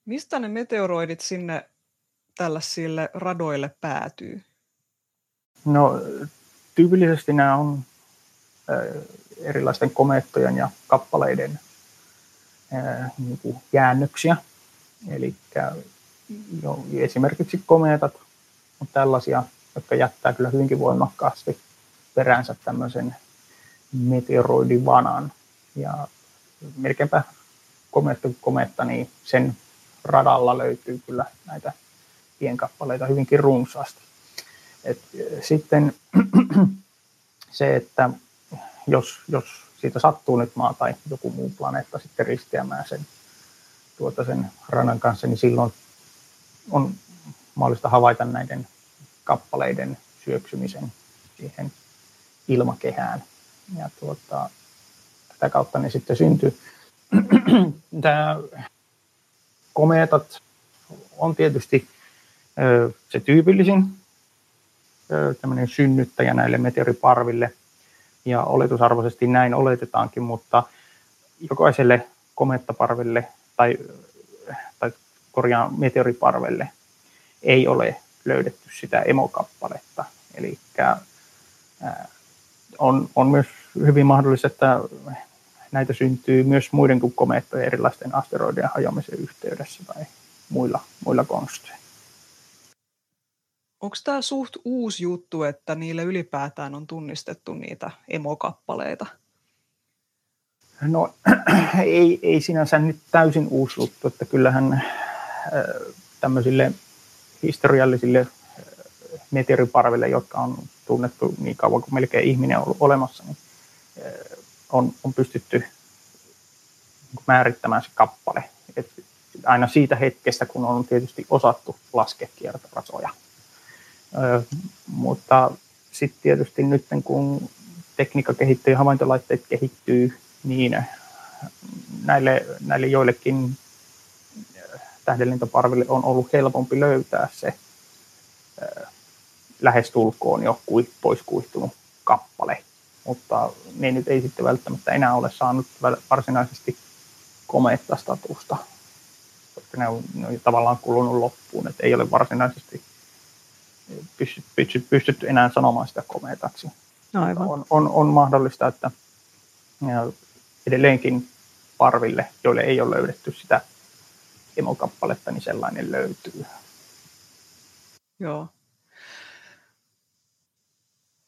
Mistä ne meteoroidit sinne tällaisille radoille päätyy? No tyypillisesti nämä on erilaisten komeettojen ja kappaleiden niin kuin jäännöksiä. Eli jo, esimerkiksi komeetat on tällaisia, jotka jättää kyllä hyvinkin voimakkaasti peräänsä tämmöisen meteoroidivanan. Ja melkeinpä komeetta kuin komeetta, niin sen radalla löytyy kyllä näitä pienkappaleita hyvinkin runsaasti. Et sitten se, että jos, jos siitä sattuu nyt maa tai joku muu planeetta sitten risteämään sen, tuota sen radan kanssa, niin silloin on mahdollista havaita näiden kappaleiden syöksymisen siihen ilmakehään. Ja tuota, tätä kautta ne sitten syntyy. Tämä komeetat on tietysti se tyypillisin tämmöinen synnyttäjä näille meteoriparville – ja oletusarvoisesti näin oletetaankin, mutta jokaiselle komettaparvelle tai, tai korjaan meteoriparvelle ei ole löydetty sitä emokappaletta. Eli on, on myös hyvin mahdollista, että näitä syntyy myös muiden kuin komeettojen erilaisten asteroidien hajoamisen yhteydessä tai muilla, muilla konsteilla. Onko tämä suht uusi juttu, että niille ylipäätään on tunnistettu niitä emokappaleita? No ei, ei sinänsä nyt täysin uusi juttu, että kyllähän äh, tämmöisille historiallisille äh, meteoriparville, jotka on tunnettu niin kauan kuin melkein ihminen on ollut olemassa, niin äh, on, on pystytty määrittämään se kappale. Et aina siitä hetkestä, kun on tietysti osattu laskea kiertorasoja mutta sitten tietysti nyt kun tekniikka kehittyy ja havaintolaitteet kehittyy, niin näille, näille joillekin tähdenlentoparville on ollut helpompi löytää se lähestulkoon jo pois kuihtunut kappale. Mutta ne nyt ei sitten välttämättä enää ole saanut varsinaisesti komeetta statusta, koska ne on, ne on tavallaan kulunut loppuun, että ei ole varsinaisesti pystytty, pystytty enää sanomaan sitä komeetaksi. Aivan. On, on, on mahdollista, että edelleenkin parville, joille ei ole löydetty sitä emokappaletta, niin sellainen löytyy. Joo.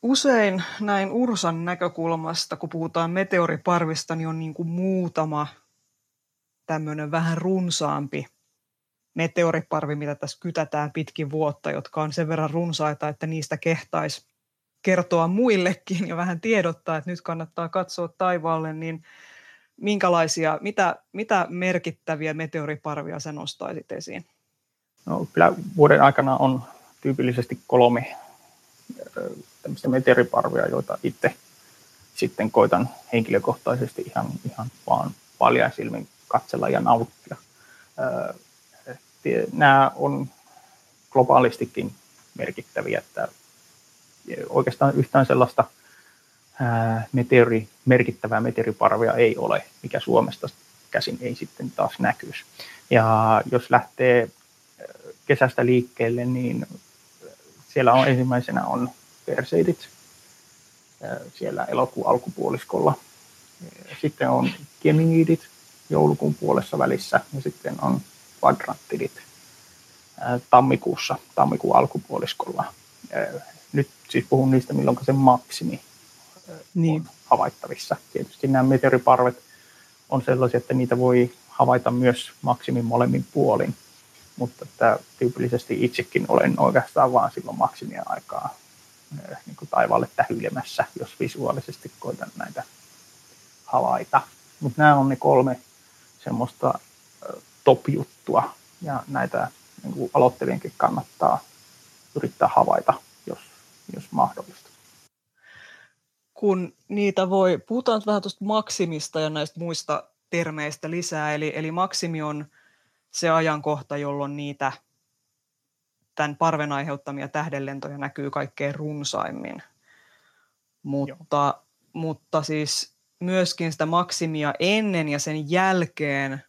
Usein näin Ursan näkökulmasta, kun puhutaan meteoriparvista, niin on niin kuin muutama tämmöinen vähän runsaampi meteoriparvi, mitä tässä kytätään pitkin vuotta, jotka on sen verran runsaita, että niistä kehtaisi kertoa muillekin ja vähän tiedottaa, että nyt kannattaa katsoa taivaalle, niin minkälaisia, mitä, mitä merkittäviä meteoriparvia sä nostaisit esiin? No, kyllä vuoden aikana on tyypillisesti kolme tämmöistä meteoriparvia, joita itse sitten koitan henkilökohtaisesti ihan, ihan vaan paljain silmin katsella ja nauttia nämä on globaalistikin merkittäviä, että oikeastaan yhtään sellaista meteori, merkittävää meteoriparvia ei ole, mikä Suomesta käsin ei sitten taas näkyisi. Ja jos lähtee kesästä liikkeelle, niin siellä on ensimmäisenä on Perseidit siellä elokuun alkupuoliskolla. Sitten on Geminidit joulukuun puolessa välissä ja sitten on kvadranttilit tammikuussa, tammikuun alkupuoliskolla. Nyt siis puhun niistä, milloin se maksimi niin. on havaittavissa. Tietysti nämä meteoriparvet on sellaisia, että niitä voi havaita myös maksimin molemmin puolin, mutta että tyypillisesti itsekin olen oikeastaan vaan silloin maksimien aikaa niin kuin taivaalle tähyilemässä, jos visuaalisesti koitan näitä havaita. Mutta nämä on ne kolme semmoista top-juttua, ja näitä niin kuin aloittelijankin kannattaa yrittää havaita, jos, jos mahdollista. kun niitä voi, puhutaan vähän tuosta maksimista ja näistä muista termeistä lisää, eli, eli maksimi on se ajankohta, jolloin niitä tämän parven aiheuttamia tähdenlentoja näkyy kaikkein runsaimmin. Mutta, mutta siis myöskin sitä maksimia ennen ja sen jälkeen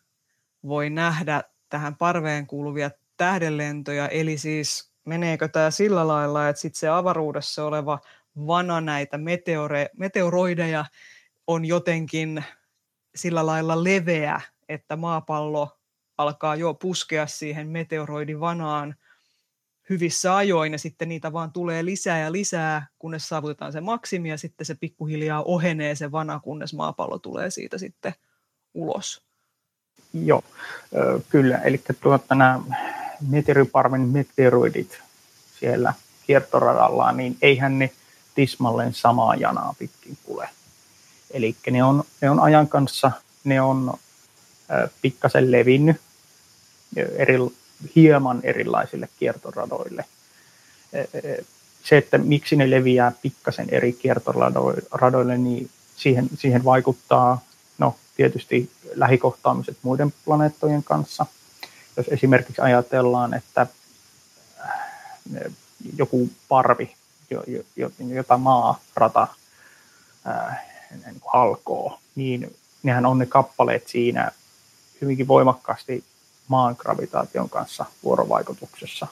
voi nähdä tähän parveen kuuluvia tähdenlentoja, eli siis meneekö tämä sillä lailla, että sitten se avaruudessa oleva vana näitä meteore, meteoroideja on jotenkin sillä lailla leveä, että maapallo alkaa jo puskea siihen meteoroidin vanaan hyvissä ajoin ja sitten niitä vaan tulee lisää ja lisää, kunnes saavutetaan se maksimi ja sitten se pikkuhiljaa ohenee se vana, kunnes maapallo tulee siitä sitten ulos. Joo, kyllä. Eli tuota, nämä meteoriparven meteoroidit siellä kiertoradallaan, niin eihän ne tismalleen samaa janaa pitkin kulje. Eli ne on, ne on ajan kanssa, ne on pikkasen levinnyt eri, hieman erilaisille kiertoradoille. Se, että miksi ne leviää pikkasen eri kiertoradoille, niin siihen, siihen vaikuttaa no, tietysti lähikohtaamiset muiden planeettojen kanssa. Jos esimerkiksi ajatellaan, että joku parvi, jota maarata niin halkoo, niin nehän on ne kappaleet siinä hyvinkin voimakkaasti maan gravitaation kanssa vuorovaikutuksessa.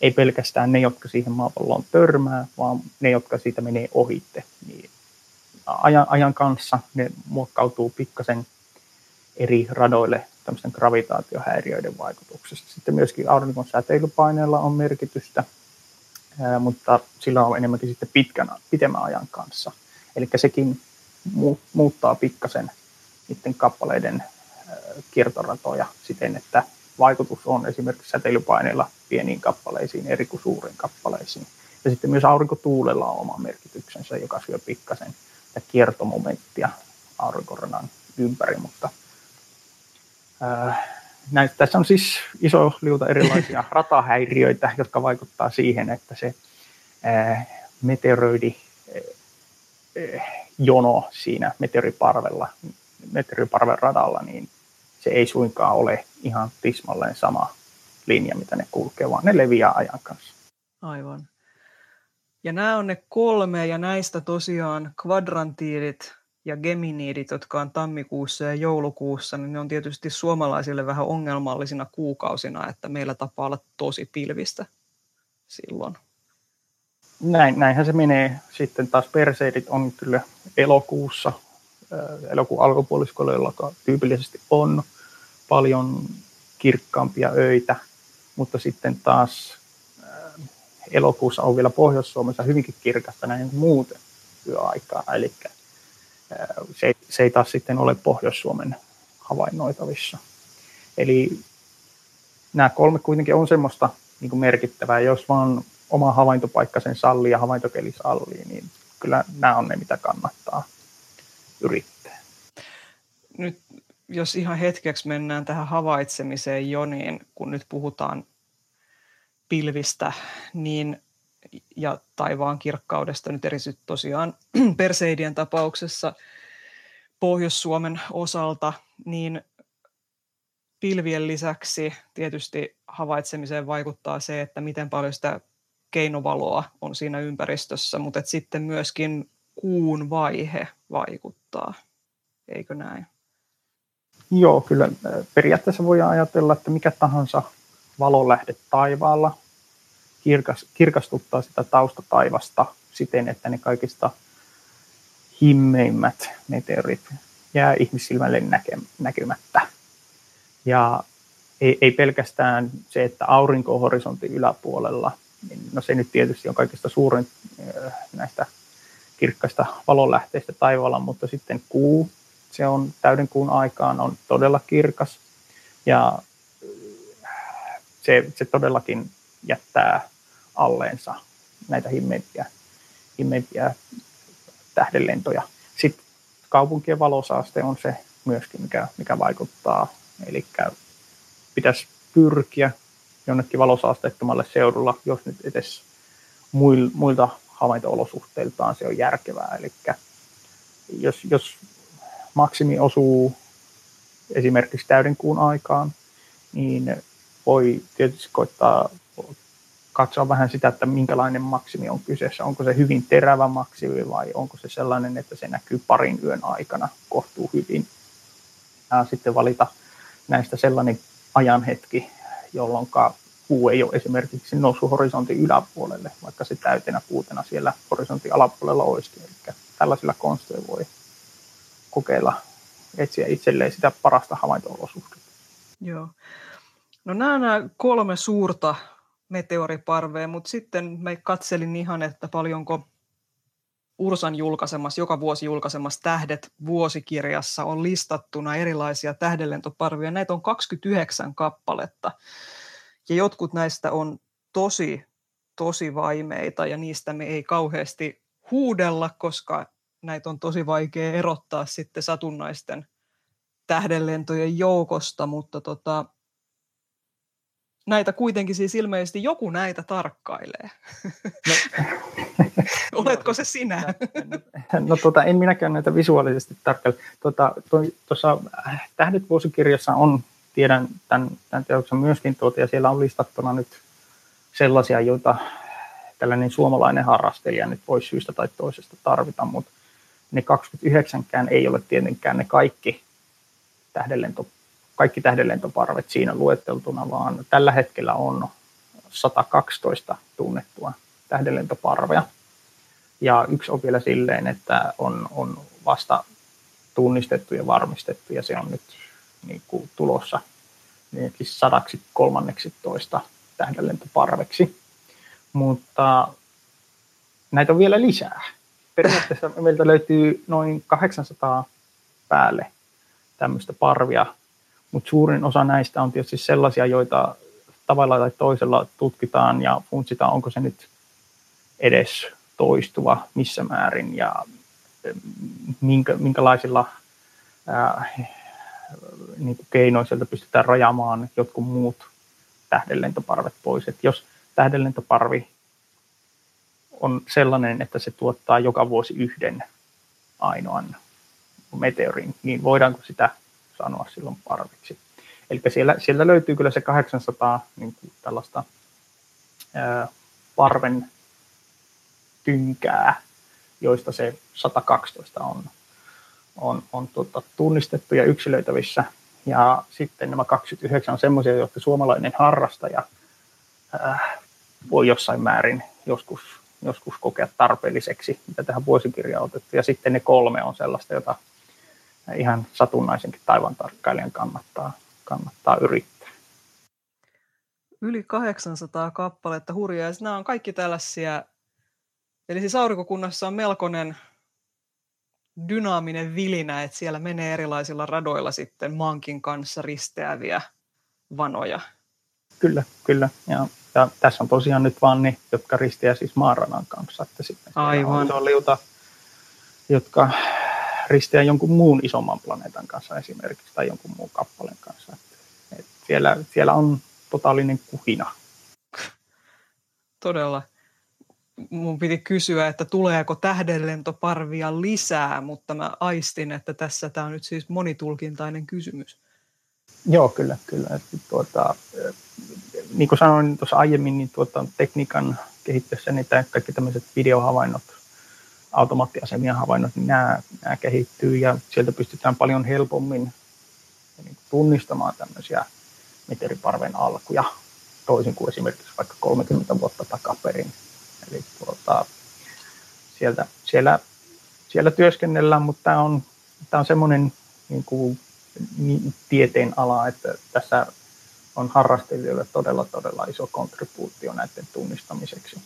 Ei pelkästään ne, jotka siihen maapalloon törmää, vaan ne, jotka siitä menee ohitte. Niin ajan, ajan kanssa ne muokkautuu pikkasen eri radoille tämmöisten gravitaatiohäiriöiden vaikutuksesta. Sitten myöskin aurinkon säteilypaineella on merkitystä, mutta sillä on enemmänkin sitten pitkän, pitemmän ajan kanssa. Eli sekin muuttaa pikkasen niiden kappaleiden kiertoratoja siten, että vaikutus on esimerkiksi säteilypaineilla pieniin kappaleisiin eri kuin suuriin kappaleisiin. Ja sitten myös aurinkotuulella on oma merkityksensä, joka syö pikkasen kiertomomenttia aurinkoradan ympäri, mutta ää, näin, tässä on siis iso liuta erilaisia ratahäiriöitä, jotka vaikuttaa siihen, että se ää, meteoroidi jono siinä meteoriparvella, meteoriparven radalla, niin se ei suinkaan ole ihan tismalleen sama linja, mitä ne kulkee, vaan ne leviää ajan kanssa. Aivan. Ja nämä on ne kolme, ja näistä tosiaan kvadrantiidit ja geminiidit, jotka on tammikuussa ja joulukuussa, niin ne on tietysti suomalaisille vähän ongelmallisina kuukausina, että meillä tapaa olla tosi pilvistä silloin. Näin, näinhän se menee. Sitten taas perseidit on kyllä elokuussa, elokuun alkupuoliskolla, jolla tyypillisesti on paljon kirkkaampia öitä, mutta sitten taas elokuussa on vielä Pohjois-Suomessa hyvinkin kirkasta näin muuten yöaikaa, eli se, se ei taas sitten ole Pohjois-Suomen havainnoitavissa. Eli nämä kolme kuitenkin on semmoista niin kuin merkittävää, jos vaan oma havaintopaikka sen sallii ja havaintokeli sallii, niin kyllä nämä on ne, mitä kannattaa yrittää. Nyt jos ihan hetkeksi mennään tähän havaitsemiseen jo, niin kun nyt puhutaan pilvistä niin, ja taivaan kirkkaudesta, nyt erityisesti tosiaan Perseidien tapauksessa Pohjois-Suomen osalta, niin pilvien lisäksi tietysti havaitsemiseen vaikuttaa se, että miten paljon sitä keinovaloa on siinä ympäristössä, mutta sitten myöskin kuun vaihe vaikuttaa, eikö näin? Joo, kyllä periaatteessa voi ajatella, että mikä tahansa valonlähde taivaalla kirkas, kirkastuttaa sitä taustataivasta siten, että ne kaikista himmeimmät meteorit jää ihmissilmälle näke, näkymättä. Ja ei, ei pelkästään se, että aurinko on horisontin yläpuolella, niin no se nyt tietysti on kaikista suurin näistä kirkkaista valonlähteistä taivaalla, mutta sitten kuu se on täyden kuun aikaan on todella kirkas ja se, se todellakin jättää alleensa näitä himmeimpiä, himmeimpiä tähdenlentoja. Sitten kaupunkien valosaaste on se myöskin, mikä, mikä vaikuttaa. Eli pitäisi pyrkiä jonnekin valosaasteettomalle seudulla, jos nyt edes muilta havainto-olosuhteiltaan se on järkevää. Eli jos, jos maksimi osuu esimerkiksi täydenkuun aikaan, niin voi tietysti koittaa katsoa vähän sitä, että minkälainen maksimi on kyseessä. Onko se hyvin terävä maksimi vai onko se sellainen, että se näkyy parin yön aikana kohtuu hyvin. Ja sitten valita näistä sellainen ajanhetki, jolloin kuu ei ole esimerkiksi noussut horisontin yläpuolelle, vaikka se täytenä kuutena siellä horisontin alapuolella olisikin. Eli tällaisilla konsteilla voi kokeilla etsiä itselleen sitä parasta havainto-olosuhdetta. Joo. No nämä, nämä kolme suurta meteoriparvea, mutta sitten me katselin ihan, että paljonko Ursan julkaisemassa, joka vuosi julkaisemassa Tähdet vuosikirjassa on listattuna erilaisia tähdenlentoparvia. Näitä on 29 kappaletta. Ja jotkut näistä on tosi, tosi vaimeita ja niistä me ei kauheasti huudella, koska näitä on tosi vaikea erottaa sitten satunnaisten tähdenlentojen joukosta, mutta tota, näitä kuitenkin siis ilmeisesti joku näitä tarkkailee. No. Oletko se sinä? no tota, en minäkään näitä visuaalisesti tarkkaile. Tuota, tuossa äh, Tähdet vuosikirjassa on, tiedän tämän, tämän teoksen myöskin, tuota, ja siellä on listattuna nyt sellaisia, joita tällainen suomalainen harrastelija nyt voisi syystä tai toisesta tarvita, mutta ne 29kään ei ole tietenkään ne kaikki tähdenlento kaikki tähdenlentoparvet siinä luetteltuna, vaan tällä hetkellä on 112 tunnettua tähdenlentoparvea. Ja yksi on vielä silleen, että on, on vasta tunnistettu ja varmistettu, ja se on nyt niin kuin tulossa niin siis sadaksi kolmanneksi toista tähdenlentoparveksi. Mutta näitä on vielä lisää. Periaatteessa meiltä löytyy noin 800 päälle tämmöistä parvia, mutta suurin osa näistä on tietysti sellaisia, joita tavalla tai toisella tutkitaan ja funtsitaan, onko se nyt edes toistuva, missä määrin ja minkä, minkälaisilla ää, niin kuin keinoin sieltä pystytään rajamaan jotkut muut tähdenlentoparvet pois. Et jos tähdenlentoparvi on sellainen, että se tuottaa joka vuosi yhden ainoan meteorin, niin voidaanko sitä sanoa silloin parviksi. Eli siellä, sieltä löytyy kyllä se 800 niin kuin tällaista ää, parven tynkää, joista se 112 on, on, on tuota, tunnistettu ja yksilöitävissä. Ja sitten nämä 29 on semmoisia, jotka suomalainen harrastaja ää, voi jossain määrin joskus, joskus kokea tarpeelliseksi, mitä tähän vuosikirjaan otettu. Ja sitten ne kolme on sellaista, jota ihan satunnaisenkin taivaan tarkkailijan kannattaa, kannattaa yrittää. Yli 800 kappaletta hurjaa. Nämä on kaikki tällaisia, eli siis aurinkokunnassa on melkoinen dynaaminen vilinä, että siellä menee erilaisilla radoilla sitten maankin kanssa risteäviä vanoja. Kyllä, kyllä. Ja, ja tässä on tosiaan nyt vaan ne, jotka risteää siis maaranan kanssa. Että sitten Aivan. On liuta, jotka risteä jonkun muun isomman planeetan kanssa esimerkiksi tai jonkun muun kappaleen kanssa. Et, et siellä, siellä on totaalinen kuhina. Todella. Mun piti kysyä, että tuleeko tähdenlentoparvia lisää, mutta mä aistin, että tässä tämä on nyt siis monitulkintainen kysymys. Joo, kyllä. kyllä. Tuota, niin kuin sanoin tuossa aiemmin, niin tuota, tekniikan kehittyessä niin kaikki tämmöiset videohavainnot automaattiasemien havainnot, niin nämä, nämä kehittyy ja sieltä pystytään paljon helpommin niin tunnistamaan tämmöisiä meteoriparven alkuja toisin kuin esimerkiksi vaikka 30 vuotta takaperin. Eli tuota, sieltä, siellä, siellä työskennellään, mutta tämä on, tämä on semmoinen niin kuin, tieteen ala, että tässä on harrastelijoille todella, todella iso kontribuutio näiden tunnistamiseksi.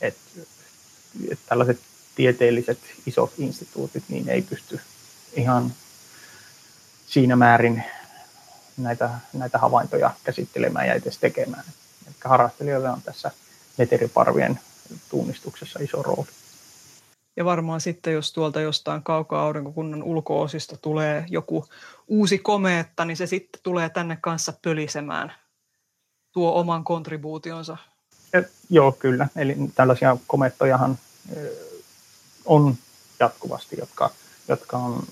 Et, et tällaiset tieteelliset isot instituutit niin ei pysty ihan siinä määrin näitä, näitä havaintoja käsittelemään ja edes tekemään. Eli harrastelijoille on tässä meteoriparvien tunnistuksessa iso rooli. Ja varmaan sitten, jos tuolta jostain kaukaa aurinkokunnan ulkoosista tulee joku uusi komeetta, niin se sitten tulee tänne kanssa pölisemään, tuo oman kontribuutionsa. Ja, joo, kyllä. Eli tällaisia komettojahan on jatkuvasti, jotka, jotka on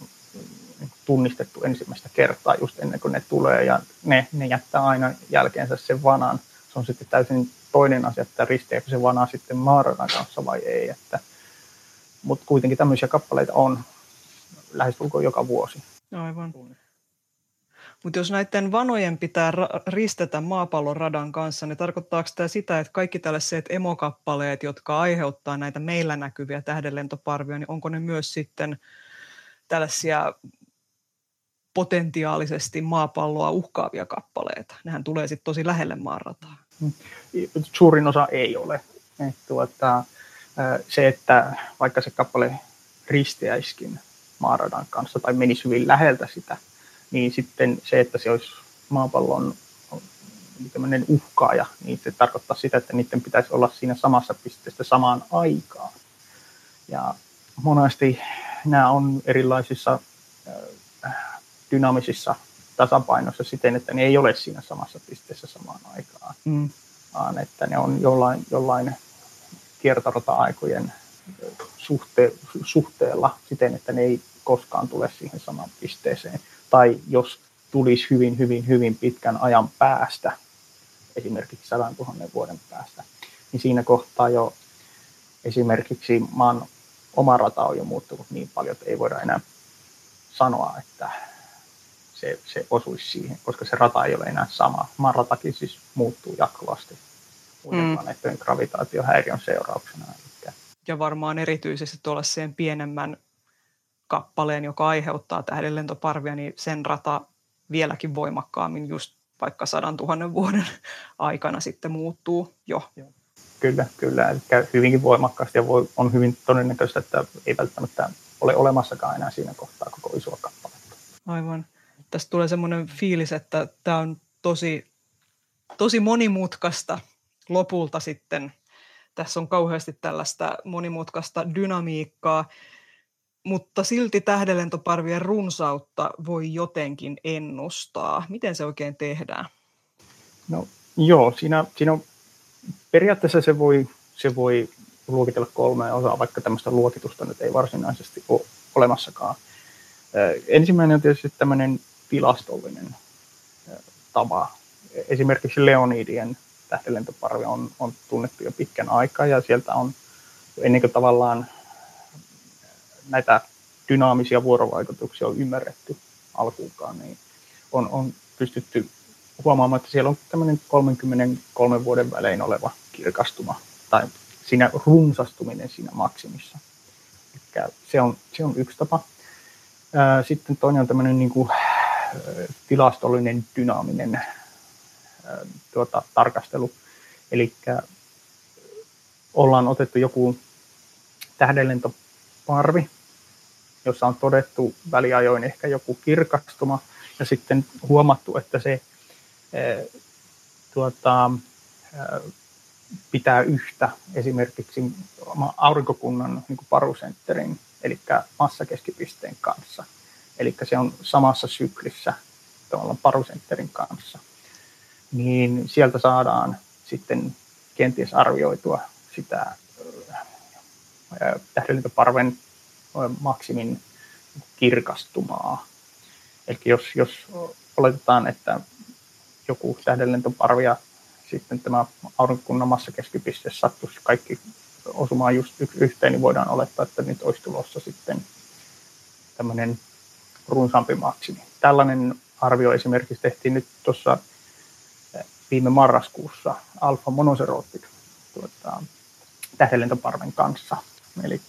tunnistettu ensimmäistä kertaa just ennen kuin ne tulee ja ne, ne jättää aina jälkeensä sen vanan. Se on sitten täysin toinen asia, että risteekö se vana sitten Maaradan kanssa vai ei. Että, mutta kuitenkin tämmöisiä kappaleita on lähestulkoon joka vuosi. Aivan. Mutta jos näiden vanojen pitää ra- ristetä maapallon radan kanssa, niin tarkoittaako tämä sitä, että kaikki tällaiset emokappaleet, jotka aiheuttaa näitä meillä näkyviä tähdenlentoparvia, niin onko ne myös sitten tällaisia potentiaalisesti maapalloa uhkaavia kappaleita? Nehän tulee sitten tosi lähelle maanrataa. Mm. Suurin osa ei ole. Et tuota, se, että vaikka se kappale risteäiskin maaradan kanssa tai menisi hyvin läheltä sitä, niin sitten se, että se olisi maapallon tämmöinen uhkaaja, niin se tarkoittaa sitä, että niiden pitäisi olla siinä samassa pisteessä samaan aikaan. Ja monesti nämä on erilaisissa dynaamisissa tasapainossa siten, että ne ei ole siinä samassa pisteessä samaan aikaan, mm. vaan että ne on jollain, jollain kiertorata-aikojen suhte, suhteella siten, että ne ei koskaan tule siihen samaan pisteeseen. Tai jos tulisi hyvin, hyvin, hyvin pitkän ajan päästä, esimerkiksi 100 000 vuoden päästä, niin siinä kohtaa jo esimerkiksi maan oma rata on jo muuttunut niin paljon, että ei voida enää sanoa, että se, se osuisi siihen, koska se rata ei ole enää sama. Maan ratakin siis muuttuu jatkuvasti muiden mm. gravitaatiohäiriön seurauksena. Ja varmaan erityisesti tuollaiseen pienemmän kappaleen, joka aiheuttaa tähdenlentoparvia, niin sen rata vieläkin voimakkaammin just vaikka sadan tuhannen vuoden aikana sitten muuttuu jo. Kyllä, kyllä. Eli hyvinkin voimakkaasti ja voi, on hyvin todennäköistä, että ei välttämättä ole olemassakaan enää siinä kohtaa koko isoa kappaletta. Aivan. Tästä tulee semmoinen fiilis, että tämä on tosi, tosi monimutkaista lopulta sitten. Tässä on kauheasti tällaista monimutkaista dynamiikkaa, mutta silti tähdenlentoparvien runsautta voi jotenkin ennustaa. Miten se oikein tehdään? No joo, siinä, siinä on, periaatteessa se voi, se voi luokitella kolmeen osaan, vaikka tämmöistä luokitusta nyt ei varsinaisesti ole olemassakaan. Ensimmäinen on tietysti tämmöinen tilastollinen tapa. Esimerkiksi Leonidien tähdenlentoparvi on, on tunnettu jo pitkän aikaa ja sieltä on ennen kuin tavallaan näitä dynaamisia vuorovaikutuksia on ymmärretty alkuunkaan, niin on, on pystytty huomaamaan, että siellä on tämmöinen 33 vuoden välein oleva kirkastuma tai siinä runsastuminen siinä maksimissa. Se on, se on yksi tapa. Sitten toinen on tämmöinen niin kuin, tilastollinen dynaaminen tuota, tarkastelu. Eli ollaan otettu joku tähdenlentoparvi, jossa on todettu väliajoin ehkä joku kirkastuma, ja sitten huomattu, että se tuota, pitää yhtä esimerkiksi aurinkokunnan niin parusentterin, eli massakeskipisteen kanssa. Eli se on samassa syklissä parusentterin kanssa. Niin sieltä saadaan sitten kenties arvioitua sitä tähdenlentoparven maksimin kirkastumaa. Eli jos, jos oletetaan, että joku tähdenlentoparvi ja sitten tämä aurinkokunnan massakeskipiste sattuisi kaikki osumaan just yhteen, niin voidaan olettaa, että nyt olisi tulossa sitten tämmöinen runsaampi maksimi. Tällainen arvio esimerkiksi tehtiin nyt tuossa viime marraskuussa Alfa Monocerotic tuota, tähdenlentoparven kanssa. Eli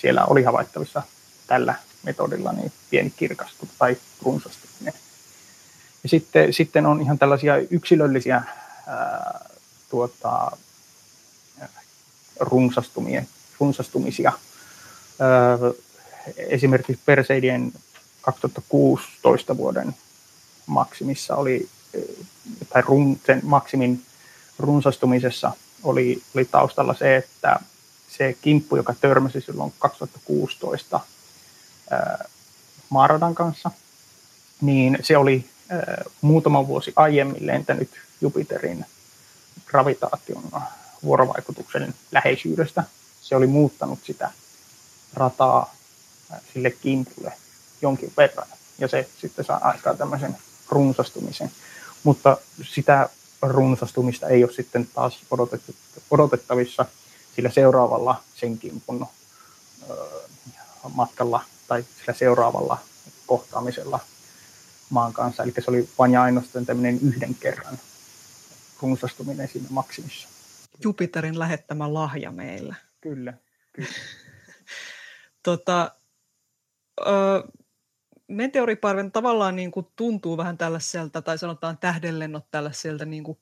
siellä oli havaittavissa tällä metodilla niin pieni kirkastus tai runsastuminen. Ja sitten, sitten on ihan tällaisia yksilöllisiä ää, tuota, runsastumia, runsastumisia. Ää, esimerkiksi Perseidien 2016 vuoden maksimissa oli, tai run, sen maksimin runsastumisessa oli, oli taustalla se, että se kimppu, joka törmäsi silloin 2016 ää, Maaradan kanssa, niin se oli muutama vuosi aiemmin lentänyt Jupiterin gravitaation vuorovaikutuksen läheisyydestä. Se oli muuttanut sitä rataa sille kimpulle jonkin verran. Ja se sitten saa aikaa tämmöisen runsastumisen. Mutta sitä runsastumista ei ole sitten taas odotettavissa sillä seuraavalla sen kimpun matkalla tai sillä seuraavalla kohtaamisella maan kanssa. Eli se oli vain ja ainoastaan tämmöinen yhden kerran runsastuminen siinä maksimissa. Jupiterin lähettämä lahja meillä. Kyllä, kyllä. tota, ö, meteoriparven tavallaan niin kuin tuntuu vähän tällaiselta, tai sanotaan tähdenlennot tällaiselta, niin kuin,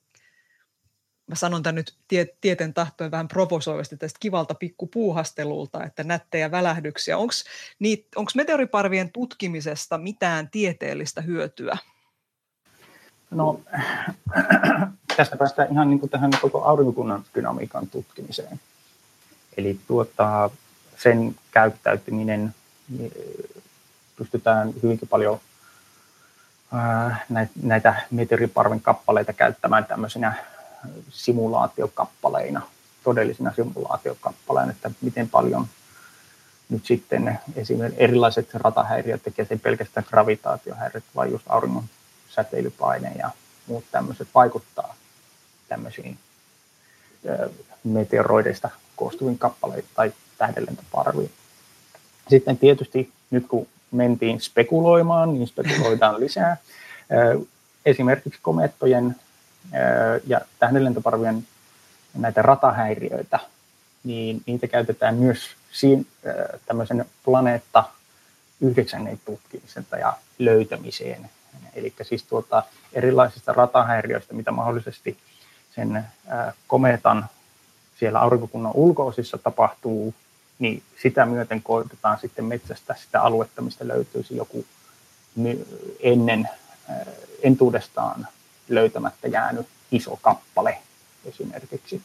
mä sanon tämän nyt tie, tieten tahtoen vähän provosoivasti tästä kivalta pikkupuuhastelulta, että nättejä välähdyksiä. Onko meteoriparvien tutkimisesta mitään tieteellistä hyötyä? No, tästä päästään ihan niin kuin tähän koko aurinkokunnan dynamiikan tutkimiseen. Eli tuota, sen käyttäytyminen pystytään hyvinkin paljon näitä meteoriparven kappaleita käyttämään tämmöisinä simulaatiokappaleina, todellisina simulaatiokappaleina, että miten paljon nyt sitten esimerkiksi erilaiset ratahäiriöt tekee sen pelkästään gravitaatiohäiriöt, vai just auringon säteilypaine ja muut tämmöiset vaikuttaa tämmöisiin meteoroideista koostuviin kappaleisiin tai tähdenlentoparviin. Sitten tietysti nyt kun mentiin spekuloimaan, niin spekuloidaan lisää. Esimerkiksi komettojen ja tähdenlentoparvien näitä ratahäiriöitä, niin niitä käytetään myös siinä, tämmöisen planeetta yhdeksännen tutkimiseen ja löytämiseen. Eli siis tuota, erilaisista ratahäiriöistä, mitä mahdollisesti sen kometan siellä aurinkokunnan ulkoosissa tapahtuu, niin sitä myöten koitetaan sitten metsästä sitä aluetta, mistä löytyisi joku ennen entuudestaan löytämättä jäänyt iso kappale esimerkiksi.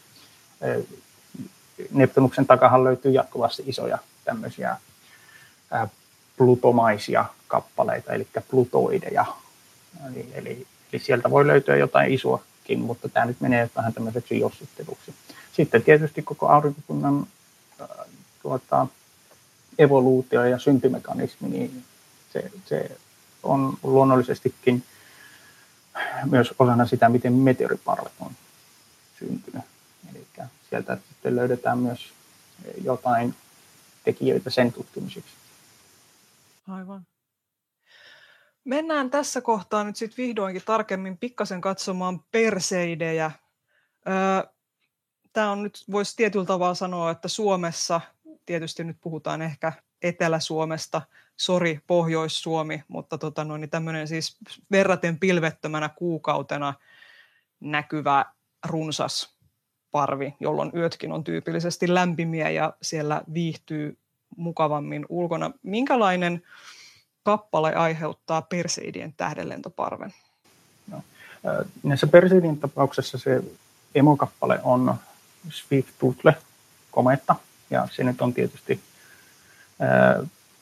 Neptunuksen takahan löytyy jatkuvasti isoja tämmöisiä plutomaisia kappaleita, eli plutoideja. Eli, eli, eli sieltä voi löytyä jotain isoakin, mutta tämä nyt menee vähän tämmöiseksi jossitteluksi. Sitten tietysti koko aurinkokunnan tuota, evoluutio ja syntymekanismi, niin se, se on luonnollisestikin myös osana sitä, miten meteoriparvet on syntynyt. Eli sieltä sitten löydetään myös jotain tekijöitä sen tutkimiseksi. Aivan. Mennään tässä kohtaa nyt sitten vihdoinkin tarkemmin pikkasen katsomaan perseidejä. Tämä on nyt, voisi tietyllä tavalla sanoa, että Suomessa tietysti nyt puhutaan ehkä Etelä-Suomesta, sori Pohjois-Suomi, mutta tota noin, niin tämmöinen siis verraten pilvettömänä kuukautena näkyvä runsas parvi, jolloin yötkin on tyypillisesti lämpimiä ja siellä viihtyy mukavammin ulkona. Minkälainen kappale aiheuttaa Perseidien tähdenlentoparven? No, näissä Perseidin tapauksessa se emokappale on Swift-Tutle kometta, ja se nyt on tietysti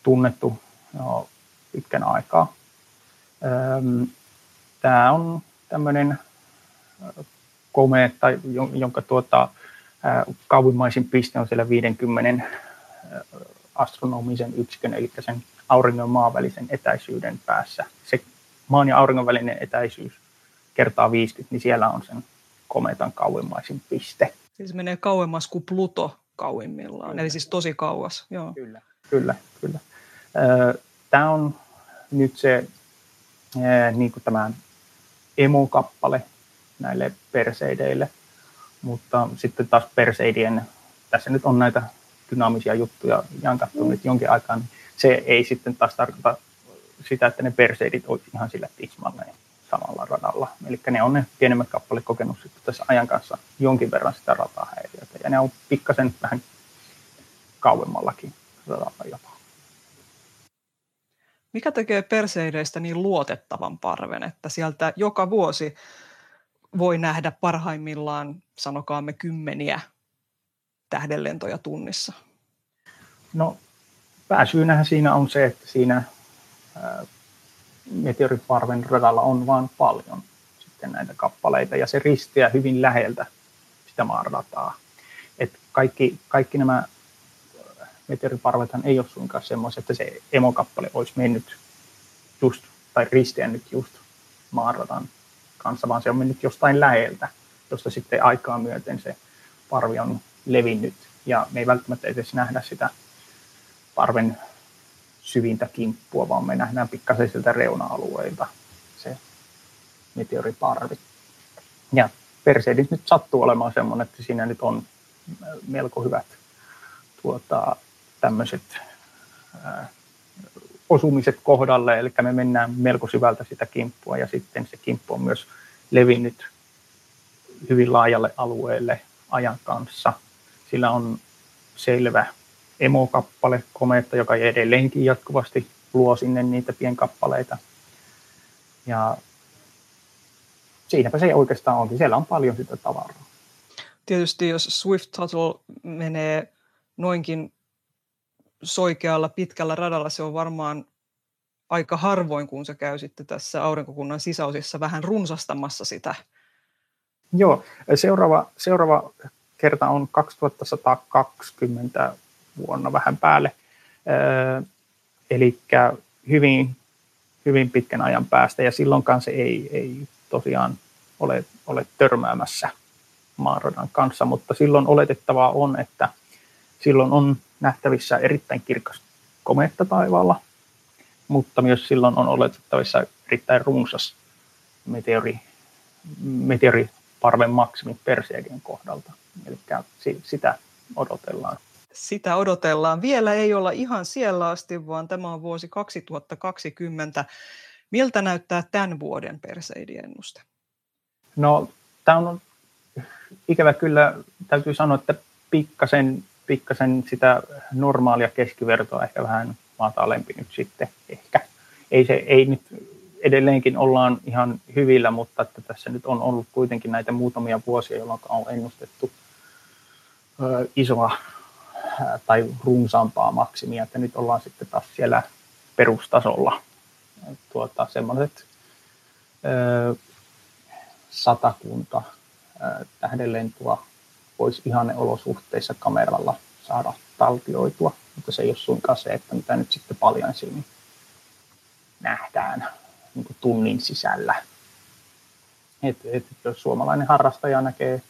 tunnettu jo pitkän aikaa. Tämä on tämmöinen komeetta, jonka tuota, kauimmaisin piste on siellä 50 astronomisen yksikön, eli sen auringon ja maan välisen etäisyyden päässä. Se maan ja auringon välinen etäisyys kertaa 50, niin siellä on sen kometan kauimmaisin piste. Siis menee kauemmas kuin Pluto kauimmillaan, kyllä. eli siis tosi kauas. Joo. Kyllä, kyllä, kyllä. Tämä on nyt se niin kuin tämä emokappale näille perseideille, mutta sitten taas perseidien, tässä nyt on näitä dynaamisia juttuja jankattu mm. nyt jonkin aikaa, niin se ei sitten taas tarkoita sitä, että ne perseidit olisi ihan sillä tismalleen samalla radalla. Eli ne on ne pienemmät kappaleet kokenut sitten tässä ajan kanssa jonkin verran sitä ratahäiriötä. Ja ne on pikkasen vähän kauemmallakin radalla jopa. Mikä tekee perseideistä niin luotettavan parven, että sieltä joka vuosi voi nähdä parhaimmillaan, sanokaamme kymmeniä tähdenlentoja tunnissa? No pääsyynähän siinä on se, että siinä meteoriparven radalla on vain paljon sitten näitä kappaleita ja se risteää hyvin läheltä sitä maanrataa. Et kaikki, kaikki nämä meteoriparvethan ei ole suinkaan semmoisia, että se emokappale olisi mennyt just, tai risteännyt just maanradan kanssa, vaan se on mennyt jostain läheltä, josta sitten aikaa myöten se parvi on levinnyt. Ja me ei välttämättä edes nähdä sitä parven syvintä kimppua, vaan me nähdään pikkasen siltä reuna-alueilta se meteoriparvi. Ja Perseidit nyt sattuu olemaan semmoinen, että siinä nyt on melko hyvät tuota, tämmöiset osumiset kohdalle, eli me mennään melko syvältä sitä kimppua ja sitten se kimppu on myös levinnyt hyvin laajalle alueelle ajan kanssa. Sillä on selvä emokappale, komeetta, joka edelleenkin jatkuvasti luo sinne niitä pienkappaleita. Ja siinäpä se oikeastaan onkin. Siellä on paljon sitä tavaraa. Tietysti jos Swift Tuttle menee noinkin soikealla pitkällä radalla, se on varmaan aika harvoin, kun se käy sitten tässä aurinkokunnan sisäosissa vähän runsastamassa sitä. Joo, seuraava, seuraava kerta on 2120 vuonna vähän päälle. Eli hyvin, hyvin pitkän ajan päästä ja silloinkaan se ei, ei tosiaan ole, ole törmäämässä maanradan kanssa, mutta silloin oletettavaa on, että silloin on nähtävissä erittäin kirkas kometta taivaalla, mutta myös silloin on oletettavissa erittäin runsas meteori, meteoriparven maksimi Perseidien kohdalta. Eli sitä odotellaan. Sitä odotellaan. Vielä ei olla ihan siellä asti, vaan tämä on vuosi 2020. Miltä näyttää tämän vuoden Perseidiennuste? No, tämä on ikävä kyllä, täytyy sanoa, että pikkasen, pikkasen sitä normaalia keskivertoa ehkä vähän matalempi nyt sitten ehkä. Ei, se, ei nyt edelleenkin ollaan ihan hyvillä, mutta että tässä nyt on ollut kuitenkin näitä muutamia vuosia, jolloin on ennustettu ö, isoa tai runsaampaa maksimia, että nyt ollaan sitten taas siellä perustasolla. Tuota, semmoiset satakunta tähdenlentoa voisi ihan olosuhteissa kameralla saada taltioitua, mutta se ei ole suinkaan se, että mitä nyt sitten paljon silmin nähdään niin kuin tunnin sisällä. Et, et, jos suomalainen harrastaja näkee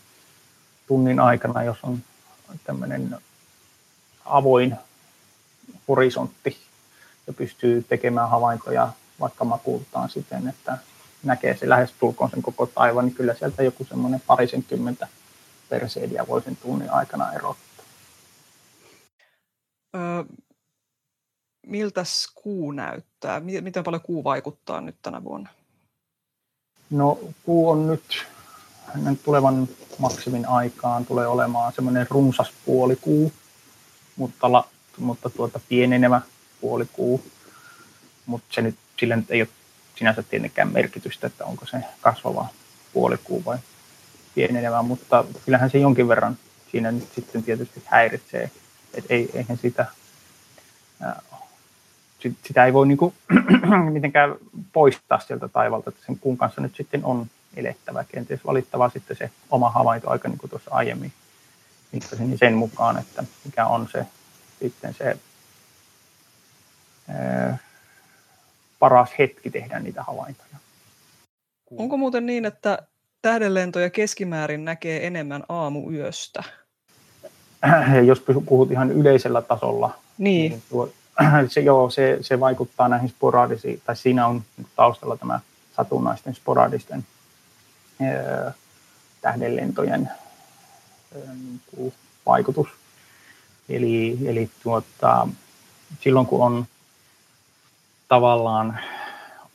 tunnin aikana, jos on tämmöinen avoin horisontti ja pystyy tekemään havaintoja vaikka makuultaan siten, että näkee se lähes tulkoon sen koko taivaan, niin kyllä sieltä joku semmoinen parisenkymmentä perseidiä voi sen tunnin aikana erottaa. Öö, miltä kuu näyttää? Miten paljon kuu vaikuttaa nyt tänä vuonna? No kuu on nyt tulevan maksimin aikaan tulee olemaan semmoinen runsas puolikuu, mutta, la, mutta tuota pienenevä puolikuu. Mutta se nyt, sillä nyt ei ole sinänsä tietenkään merkitystä, että onko se kasvava puolikuu vai pienenevä, mutta kyllähän se jonkin verran siinä nyt sitten tietysti häiritsee. Et ei, eihän sitä, ää, sitä ei voi niinku mitenkään poistaa sieltä taivalta, että sen kuun kanssa nyt sitten on elettävä. Kenties valittava sitten se oma havaintoaika, niin kuin tuossa aiemmin mittasin, sen mukaan, että mikä on se sitten se ää, paras hetki tehdä niitä havaintoja. Onko muuten niin, että tähdenlentoja keskimäärin näkee enemmän aamuyöstä? Jos puhut ihan yleisellä tasolla, niin, niin tuo, se, joo, se, se vaikuttaa näihin sporadisiin, tai siinä on taustalla tämä satunnaisten sporadisten ää, tähdenlentojen niin vaikutus. Eli, eli tuota, silloin kun on tavallaan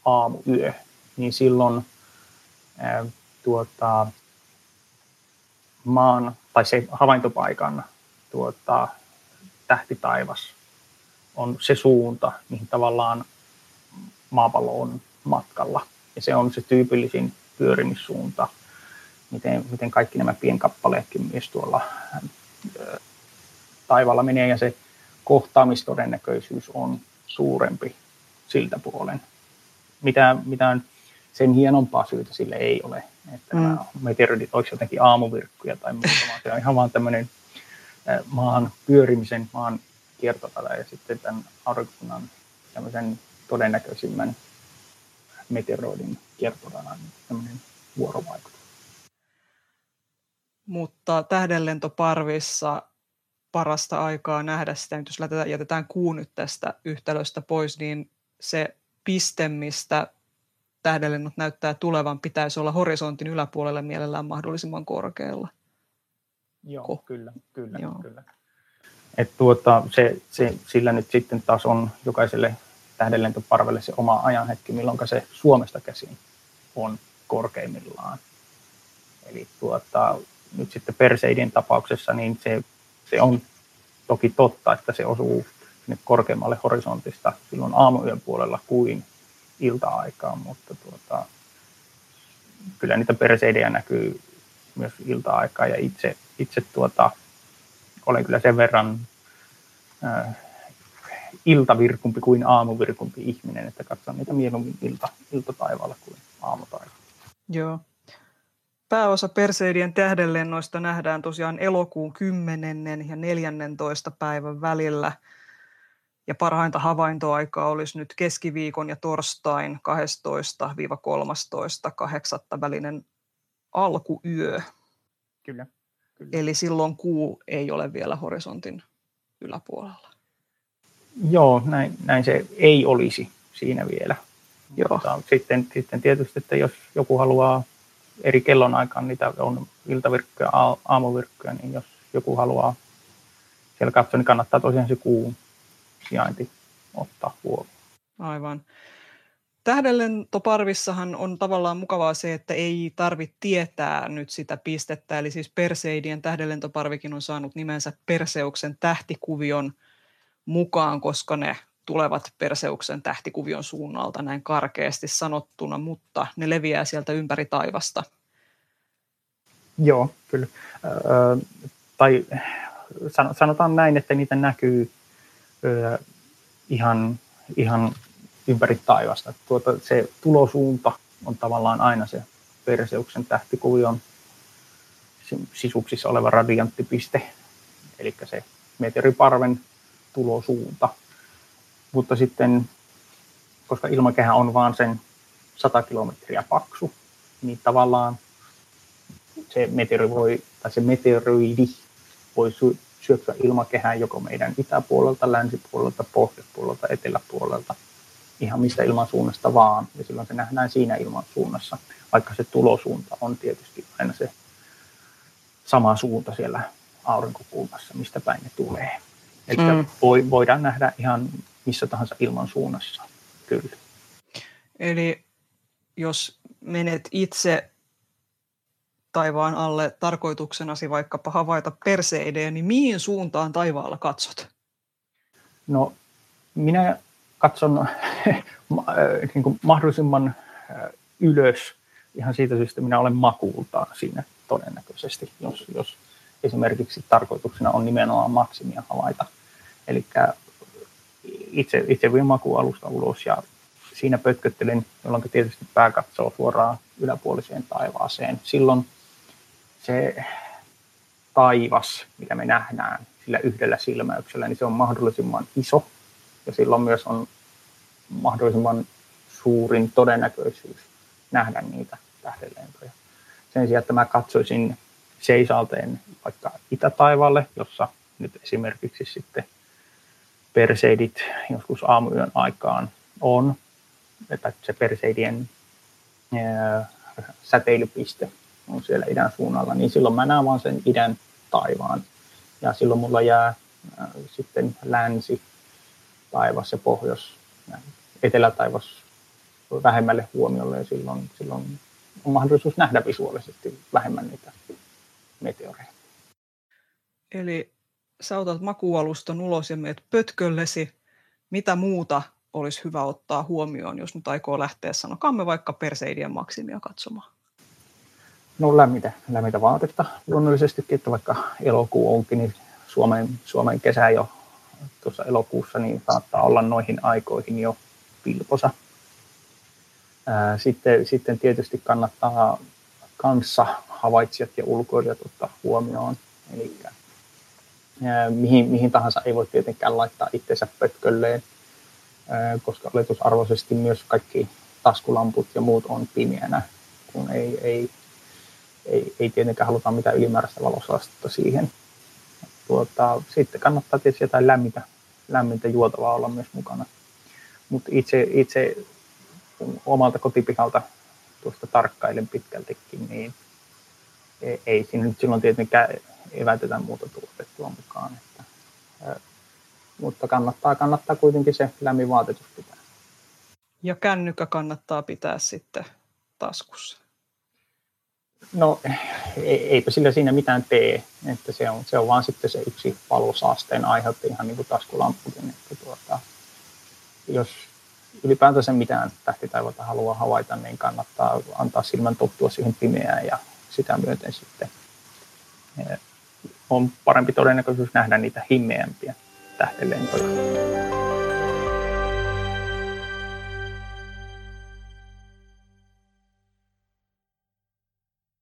aamuyö, niin silloin ää, tuota, maan tai se havaintopaikan tuota, tähtitaivas on se suunta, mihin tavallaan maapallo on matkalla. Ja se on se tyypillisin pyörimissuunta, miten, miten kaikki nämä pienkappaleetkin myös tuolla taivaalla menee, ja se kohtaamistodennäköisyys on suurempi siltä puolen. Mitä, mitään sen hienompaa syytä sille ei ole, että mm. nämä meteoridit olisi jotenkin aamuvirkkuja tai muuta, vaan se on ihan vaan tämmöinen maan pyörimisen, maan kiertorata ja sitten tämän aurinkokunnan tämmöisen todennäköisimmän meteoroidin kiertoradan tämmöinen vuorovaikutus. Mutta tähdenlentoparvissa parasta aikaa nähdä sitä, nyt jos jätetään kuu nyt tästä yhtälöstä pois, niin se piste, mistä tähdenlennot näyttää tulevan, pitäisi olla horisontin yläpuolella mielellään mahdollisimman korkealla. Joo, Ko. kyllä, kyllä, Joo. kyllä. Et tuota, se, se, sillä nyt sitten taas on jokaiselle tähdenlentoparvelle se oma ajanhetki, milloin se Suomesta käsin on korkeimmillaan. Eli tuota, nyt sitten Perseidin tapauksessa niin se, se on toki totta, että se osuu sinne korkeammalle horisontista silloin aamuyön puolella kuin ilta-aikaan, mutta tuota, kyllä niitä Perseidejä näkyy myös ilta-aikaa ja itse, itse tuota, olen kyllä sen verran äh, iltavirkumpi kuin aamuvirkumpi ihminen, että katson niitä mieluummin ilta, iltataivaalla kuin aamutaivaalla. Joo. Pääosa Perseidien tähdenlennoista nähdään tosiaan elokuun 10. ja 14. päivän välillä. Ja parhainta havaintoaikaa olisi nyt keskiviikon ja torstain 12-13.8. välinen alkuyö. Kyllä, kyllä. Eli silloin kuu ei ole vielä horisontin yläpuolella. Joo, näin, näin se ei olisi siinä vielä. Joo. Mutta sitten, sitten tietysti, että jos joku haluaa eri kellonaikaan, niitä on iltavirkkoja, aamuvirkkoja, niin jos joku haluaa siellä katsoa, niin kannattaa tosiaan se kuun sijainti ottaa huomioon. Aivan. Tähdenlentoparvissahan on tavallaan mukavaa se, että ei tarvitse tietää nyt sitä pistettä, eli siis Perseidien tähdenlentoparvikin on saanut nimensä Perseuksen tähtikuvion mukaan, koska ne tulevat Perseuksen tähtikuvion suunnalta näin karkeasti sanottuna, mutta ne leviää sieltä ympäri taivasta. Joo, kyllä. Ö, tai sanotaan näin, että niitä näkyy ö, ihan, ihan ympäri taivasta. Tuota, se tulosuunta on tavallaan aina se Perseuksen tähtikuvion sisuksissa oleva radianttipiste, eli se meteoriparven tulosuunta. Mutta sitten, koska ilmakehä on vain sen 100 kilometriä paksu, niin tavallaan se meteori voi, tai se meteoroidi voi syöksyä ilmakehään joko meidän itäpuolelta, länsipuolelta, pohjoispuolelta, eteläpuolelta, ihan mistä ilmansuunnasta vaan, ja silloin se nähdään siinä ilmansuunnassa, vaikka se tulosuunta on tietysti aina se sama suunta siellä aurinkokulmassa, mistä päin ne tulee. Eli mm. voi, voidaan nähdä ihan missä tahansa ilmansuunnassa, kyllä. Eli jos menet itse taivaan alle tarkoituksenasi vaikkapa havaita perseidejä, niin mihin suuntaan taivaalla katsot? No, minä katson niin kuin mahdollisimman ylös ihan siitä syystä, minä olen makuultaan siinä todennäköisesti, jos, jos esimerkiksi tarkoituksena on nimenomaan maksimia havaita. Eli itse, itse vien makualusta ulos ja siinä pötköttelen, jolloin tietysti pää katsoo suoraan yläpuoliseen taivaaseen. Silloin se taivas, mitä me nähdään sillä yhdellä silmäyksellä, niin se on mahdollisimman iso ja silloin myös on mahdollisimman suurin todennäköisyys nähdä niitä tähdenlentoja. Sen sijaan, että mä katsoisin seisalteen vaikka itätaivaalle, jossa nyt esimerkiksi sitten Perseidit joskus aamuyön aikaan on, että se Perseidien säteilypiste on siellä idän suunnalla, niin silloin mä näen vaan sen idän taivaan. Ja silloin mulla jää sitten länsi taivas ja pohjois, etelätaivas vähemmälle huomiolle ja silloin, silloin on mahdollisuus nähdä visuaalisesti vähemmän niitä meteoreita. Eli sä otat makualustan ulos ja meet pötköllesi. Mitä muuta olisi hyvä ottaa huomioon, jos nyt aikoo lähteä, sanokaamme vaikka Perseidien maksimia katsomaan? No lämmitä, lämmitä vaatetta luonnollisesti, että vaikka elokuu onkin, niin Suomen, Suomen kesä jo tuossa elokuussa, niin saattaa olla noihin aikoihin jo pilposa. Sitten, sitten tietysti kannattaa kanssa havaitsijat ja ulkoilijat ottaa huomioon. Eli mihin, mihin tahansa ei voi tietenkään laittaa itsensä pötkölleen, koska oletusarvoisesti myös kaikki taskulamput ja muut on pimeänä, kun ei, ei, ei, ei tietenkään haluta mitään ylimääräistä valosastetta siihen. Tuota, sitten kannattaa tietysti jotain lämmintä, lämmintä juotavaa olla myös mukana. Mutta itse, itse omalta kotipihalta tuosta tarkkailen pitkältikin, niin ei, siinä nyt silloin tietenkään evätetä muuta tuotettua mukaan. Että, mutta kannattaa, kannattaa kuitenkin se lämmin vaatetus pitää. Ja kännykkä kannattaa pitää sitten taskussa. No eipä sillä siinä mitään tee, että se on, se on vaan sitten se yksi palosaasteen aiheutti ihan niin kuin taskulampukin, että tuota, jos ylipäätänsä mitään tähtitaivaita haluaa havaita, niin kannattaa antaa silmän tottua siihen pimeään ja sitä myöten sitten on parempi todennäköisyys nähdä niitä himmeämpiä tähdenlentoja.